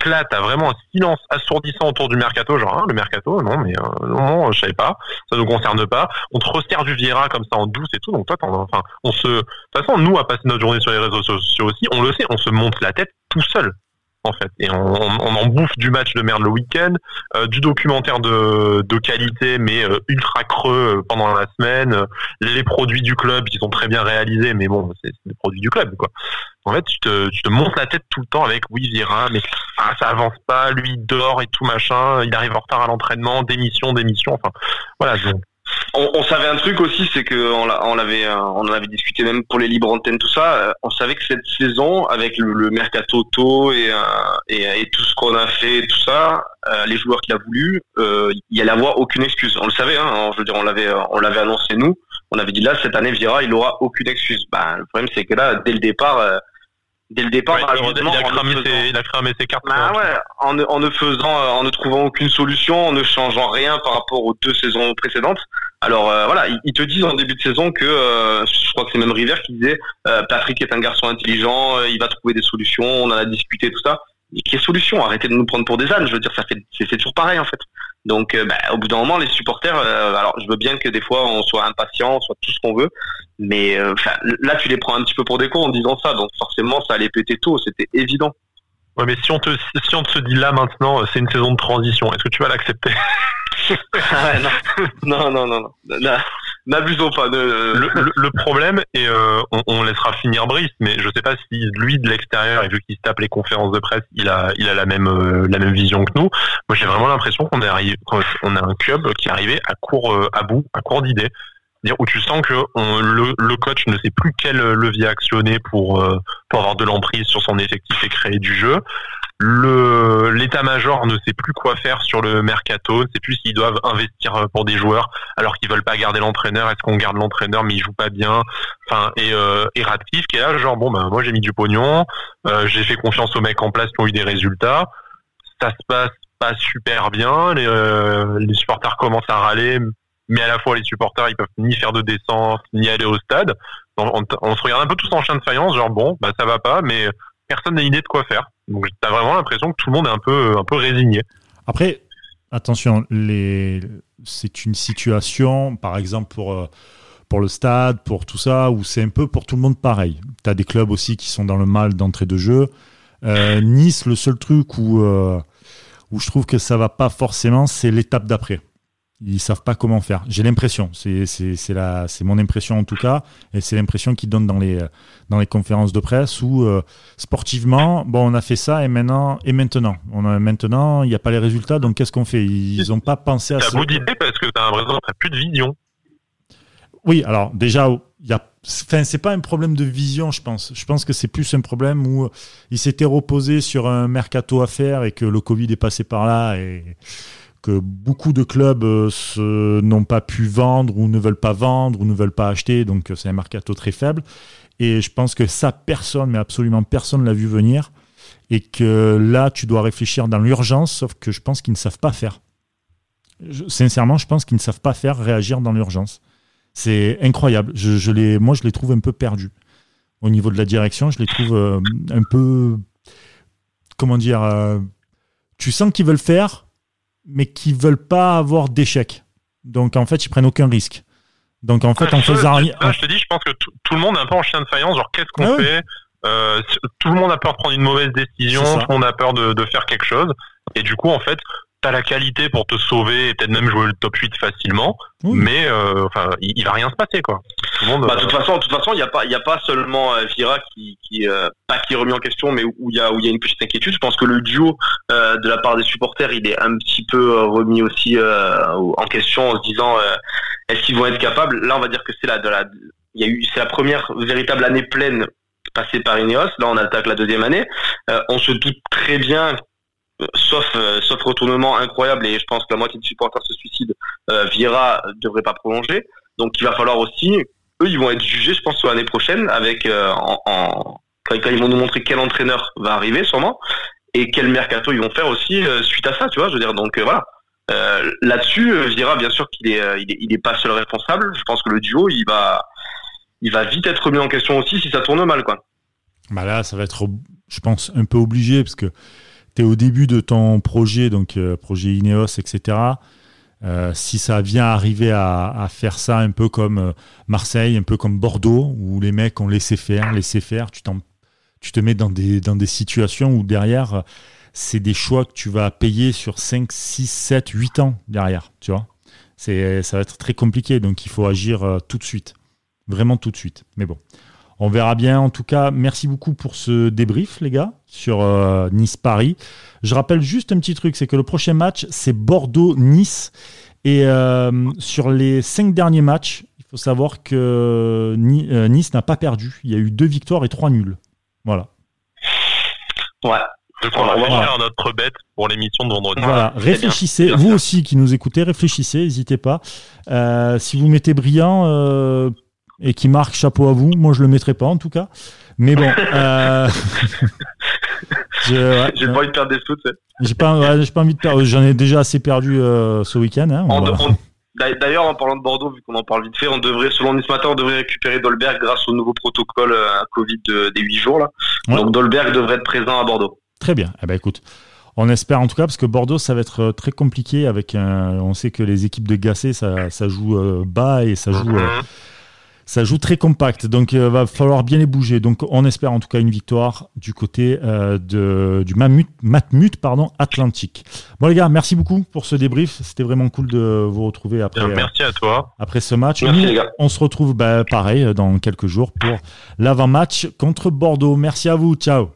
Speaker 3: Que là, t'as vraiment un silence assourdissant autour du mercato, genre hein, le mercato, non mais euh, non, non, je savais pas, ça nous concerne pas. On te resserre du Vira comme ça en douce et tout, donc toi, enfin, on se, de toute façon, nous à passer notre journée sur les réseaux sociaux aussi, on le sait, on se monte la tête tout seul en fait. Et on, en bouffe du match de merde le week-end, euh, du documentaire de, qualité mais euh, ultra creux euh, pendant la semaine, les produits du club qui sont très bien réalisés, mais bon, c'est des produits du club quoi. En fait, tu te, tu te montes la tête tout le temps avec oui Vira, mais ah, ça avance pas, lui il dort et tout machin, il arrive en retard à l'entraînement, démission, démission, enfin voilà.
Speaker 2: On, savait un truc aussi, c'est que on, l'avait, on en avait discuté même pour les libres antennes, tout ça. Euh, on savait que cette saison, avec le, mercato auto et, euh, et, et, tout ce qu'on a fait, tout ça, euh, les joueurs qu'il a voulu, il y allait avoir aucune excuse. On le savait, hein, je veux dire, on l'avait, on l'avait annoncé nous. On avait dit là cette année Vira, il aura aucune excuse. Ben, le problème c'est que là, dès le départ dès le départ,
Speaker 3: il, a cramé ses, il a cramé ses cartes.
Speaker 2: Bah ouais, en ne, en ne faisant, en ne trouvant aucune solution, en ne changeant rien par rapport aux deux saisons précédentes. Alors euh, voilà, ils, te disent en début de saison que, euh, je crois que c'est même River qui disait, euh, Patrick est un garçon intelligent, il va trouver des solutions, on en a discuté tout ça. Et quelle solution? Arrêtez de nous prendre pour des ânes. Je veux dire, ça fait, c'est toujours pareil en fait. Donc, bah, au bout d'un moment, les supporters. alors, je veux bien que des fois on soit impatient, on soit tout ce qu'on veut, mais là, tu les prends un petit peu pour des cons en disant ça. Donc, forcément, ça allait péter tôt. C'était évident.
Speaker 3: Ouais, mais si on te si on te dit là maintenant, c'est une saison de transition, est-ce que tu vas l'accepter? [laughs]
Speaker 2: Ah non. non, non, non, N'abusons pas.
Speaker 3: Le, problème, et euh, on, laissera finir Brice, mais je sais pas si lui de l'extérieur, et vu qu'il se tape les conférences de presse, il a, il a la même, euh, la même vision que nous. Moi, j'ai vraiment l'impression qu'on est arrivé, qu'on a un club qui est arrivé à court, euh, à bout, à court d'idées où tu sens que le, coach ne sait plus quel levier actionner pour, pour avoir de l'emprise sur son effectif et créer du jeu le l'état-major ne sait plus quoi faire sur le mercato, ne sait plus s'ils doivent investir pour des joueurs alors qu'ils veulent pas garder l'entraîneur. Est-ce qu'on garde l'entraîneur mais il joue pas bien? Enfin et euh, et qui est là genre bon ben moi j'ai mis du pognon, euh, j'ai fait confiance aux mecs en place qui ont eu des résultats. Ça se passe pas super bien, les, euh, les supporters commencent à râler, mais à la fois les supporters ils peuvent ni faire de descente ni aller au stade. On, se regarde un peu tous en chien de faïence, genre bon bah ça va pas, mais personne n'a idée de quoi faire. Donc t'as vraiment l'impression que tout le monde est un peu, un peu résigné.
Speaker 1: Après, attention, c'est une situation, par exemple pour, euh, pour le stade, pour tout ça, où c'est un peu pour tout le monde pareil. Tu as des clubs aussi qui sont dans le mal d'entrée de jeu. Euh, nice, le seul truc où, euh, où je trouve que ça va pas forcément, c'est l'étape d'après. Ils savent pas comment faire. J'ai l'impression, c'est c'est mon impression en tout cas, et c'est l'impression qu'ils donnent dans les dans les conférences de presse où euh, sportivement, bon, on a fait ça et maintenant et maintenant, on a maintenant, il n'y a pas les résultats, donc qu'est-ce qu'on fait? Ils n'ont pas pensé à
Speaker 3: ça. T'as d'idée parce que t'as l'impression que plus de vision.
Speaker 1: Oui, alors déjà, il y a, enfin, c'est pas un problème de vision, je pense. Je pense que c'est plus un problème où ils s'étaient reposés sur un mercato à faire et que le Covid est passé par là et que beaucoup de clubs euh, n'ont pas pu vendre ou ne veulent pas vendre ou ne veulent pas acheter, donc euh, c'est un mercato très faible. Et je pense que ça, personne, mais absolument personne l'a vu venir. Et que là, tu dois réfléchir dans l'urgence, sauf que je pense qu'ils ne savent pas faire. sincèrement, je pense qu'ils ne savent pas faire réagir dans l'urgence. C'est incroyable. Je, moi, je les trouve un peu perdus. Au niveau de la direction, je les trouve euh, un peu. Comment dire Tu sens qu'ils veulent faire, mais qui veulent pas avoir d'échec. Donc en fait, ils prennent aucun risque. Donc en fait, en faisant
Speaker 3: rien. je te dis, je pense que tout le monde est un peu en chien de faïence. Genre, qu'est-ce qu'on ah fait? Euh, Tout le monde a peur de prendre une mauvaise décision. Tout le monde a peur de, de faire quelque chose. Et du coup, en fait, t'as la qualité pour te sauver et peut-être même jouer le top 8 facilement, mais euh, enfin, il, va rien se passer quoi.
Speaker 2: bah, de toute façon, de toute façon, il y a pas, il y a pas seulement euh, Vira qui, qui euh, pas qui est remis en question, mais où il y a, où il y a une petite inquiétude. Je pense que le duo euh, de la part des supporters, il est un petit peu remis aussi en question en se disant est-ce qu'ils vont être capables? Là, on va dire que c'est la de la, il y a eu, c'est la première véritable année pleine passé par Ineos. Là, on attaque la deuxième année. on se doute très bien sauf sauf retournement incroyable et je pense que la moitié des supporters se suicident, euh, Vieira devrait pas prolonger. Donc il va falloir aussi, eux ils vont être jugés, je pense, l'année prochaine avec en, quand, ils vont nous montrer quel entraîneur va arriver sûrement et quel mercato ils vont faire aussi suite à ça, tu vois. Je veux dire, donc voilà. Euh, là-dessus, euh, Vira, bien sûr qu'il est, euh, il est, il est, pas seul responsable. Je pense que le duo, il va, il va vite être remis en question aussi si ça tourne mal, quoi.
Speaker 1: Bah là, ça va être, je pense, un peu obligé parce que tu au début de ton projet, donc projet Ineos, etc. si ça vient arriver à, faire ça un peu comme Marseille, un peu comme Bordeaux, où les mecs ont laissé faire, laissé faire, tu, te mets dans des, situations où derrière, c'est des choix que tu vas payer sur 5, 6, 7, 8 ans derrière, tu vois. Ça va être très compliqué, donc il faut agir euh, tout de suite. Vraiment tout de suite. Mais bon, on verra bien. En tout cas, merci beaucoup pour ce débrief, les gars, sur euh, Nice-Paris. Je rappelle juste un petit truc, c'est que le prochain match, c'est Bordeaux-Nice. Et euh, sur les 5 derniers matchs, il faut savoir que Nice n'a pas perdu. Il y a eu deux victoires et trois nuls. Voilà.
Speaker 2: Ouais,
Speaker 3: on va faire notre bête pour l'émission de vendredi.
Speaker 1: Voilà, réfléchissez, vous aussi qui nous écoutez, réfléchissez, n'hésitez pas. Euh, si vous mettez brillant euh, et qui marque chapeau à vous, moi je le mettrai pas en tout cas. Mais bon, euh, [laughs]
Speaker 2: j'ai pas envie de perdre des sous.
Speaker 1: J'ai pas, pas envie de perdre. J'en ai déjà assez perdu ce week-end. Hein,
Speaker 2: D'ailleurs, en parlant de Bordeaux, vu qu'on en parle vite fait, on devrait, selon Nice Matin, on devrait récupérer Dolberg grâce au nouveau protocole à Covid des 8 jours là. Donc Dolberg devrait être présent à Bordeaux.
Speaker 1: Très bien. Eh ben, écoute, on espère en tout cas parce que Bordeaux, ça va être euh, très compliqué avec un. On sait que les équipes de Gassé, ça, ça joue euh, bas et ça joue. Euh, ça joue très compact, donc il va falloir bien les bouger. Donc on espère en tout cas une victoire du côté de, du Matmut, Matmut pardon, Atlantique. Bon les gars, merci beaucoup pour ce débrief. C'était vraiment cool de vous retrouver après.
Speaker 3: merci à toi.
Speaker 1: Après ce match.
Speaker 2: Merci les gars.
Speaker 1: On se retrouve bah, pareil dans quelques jours pour l'avant-match contre Bordeaux. Merci à vous. Ciao.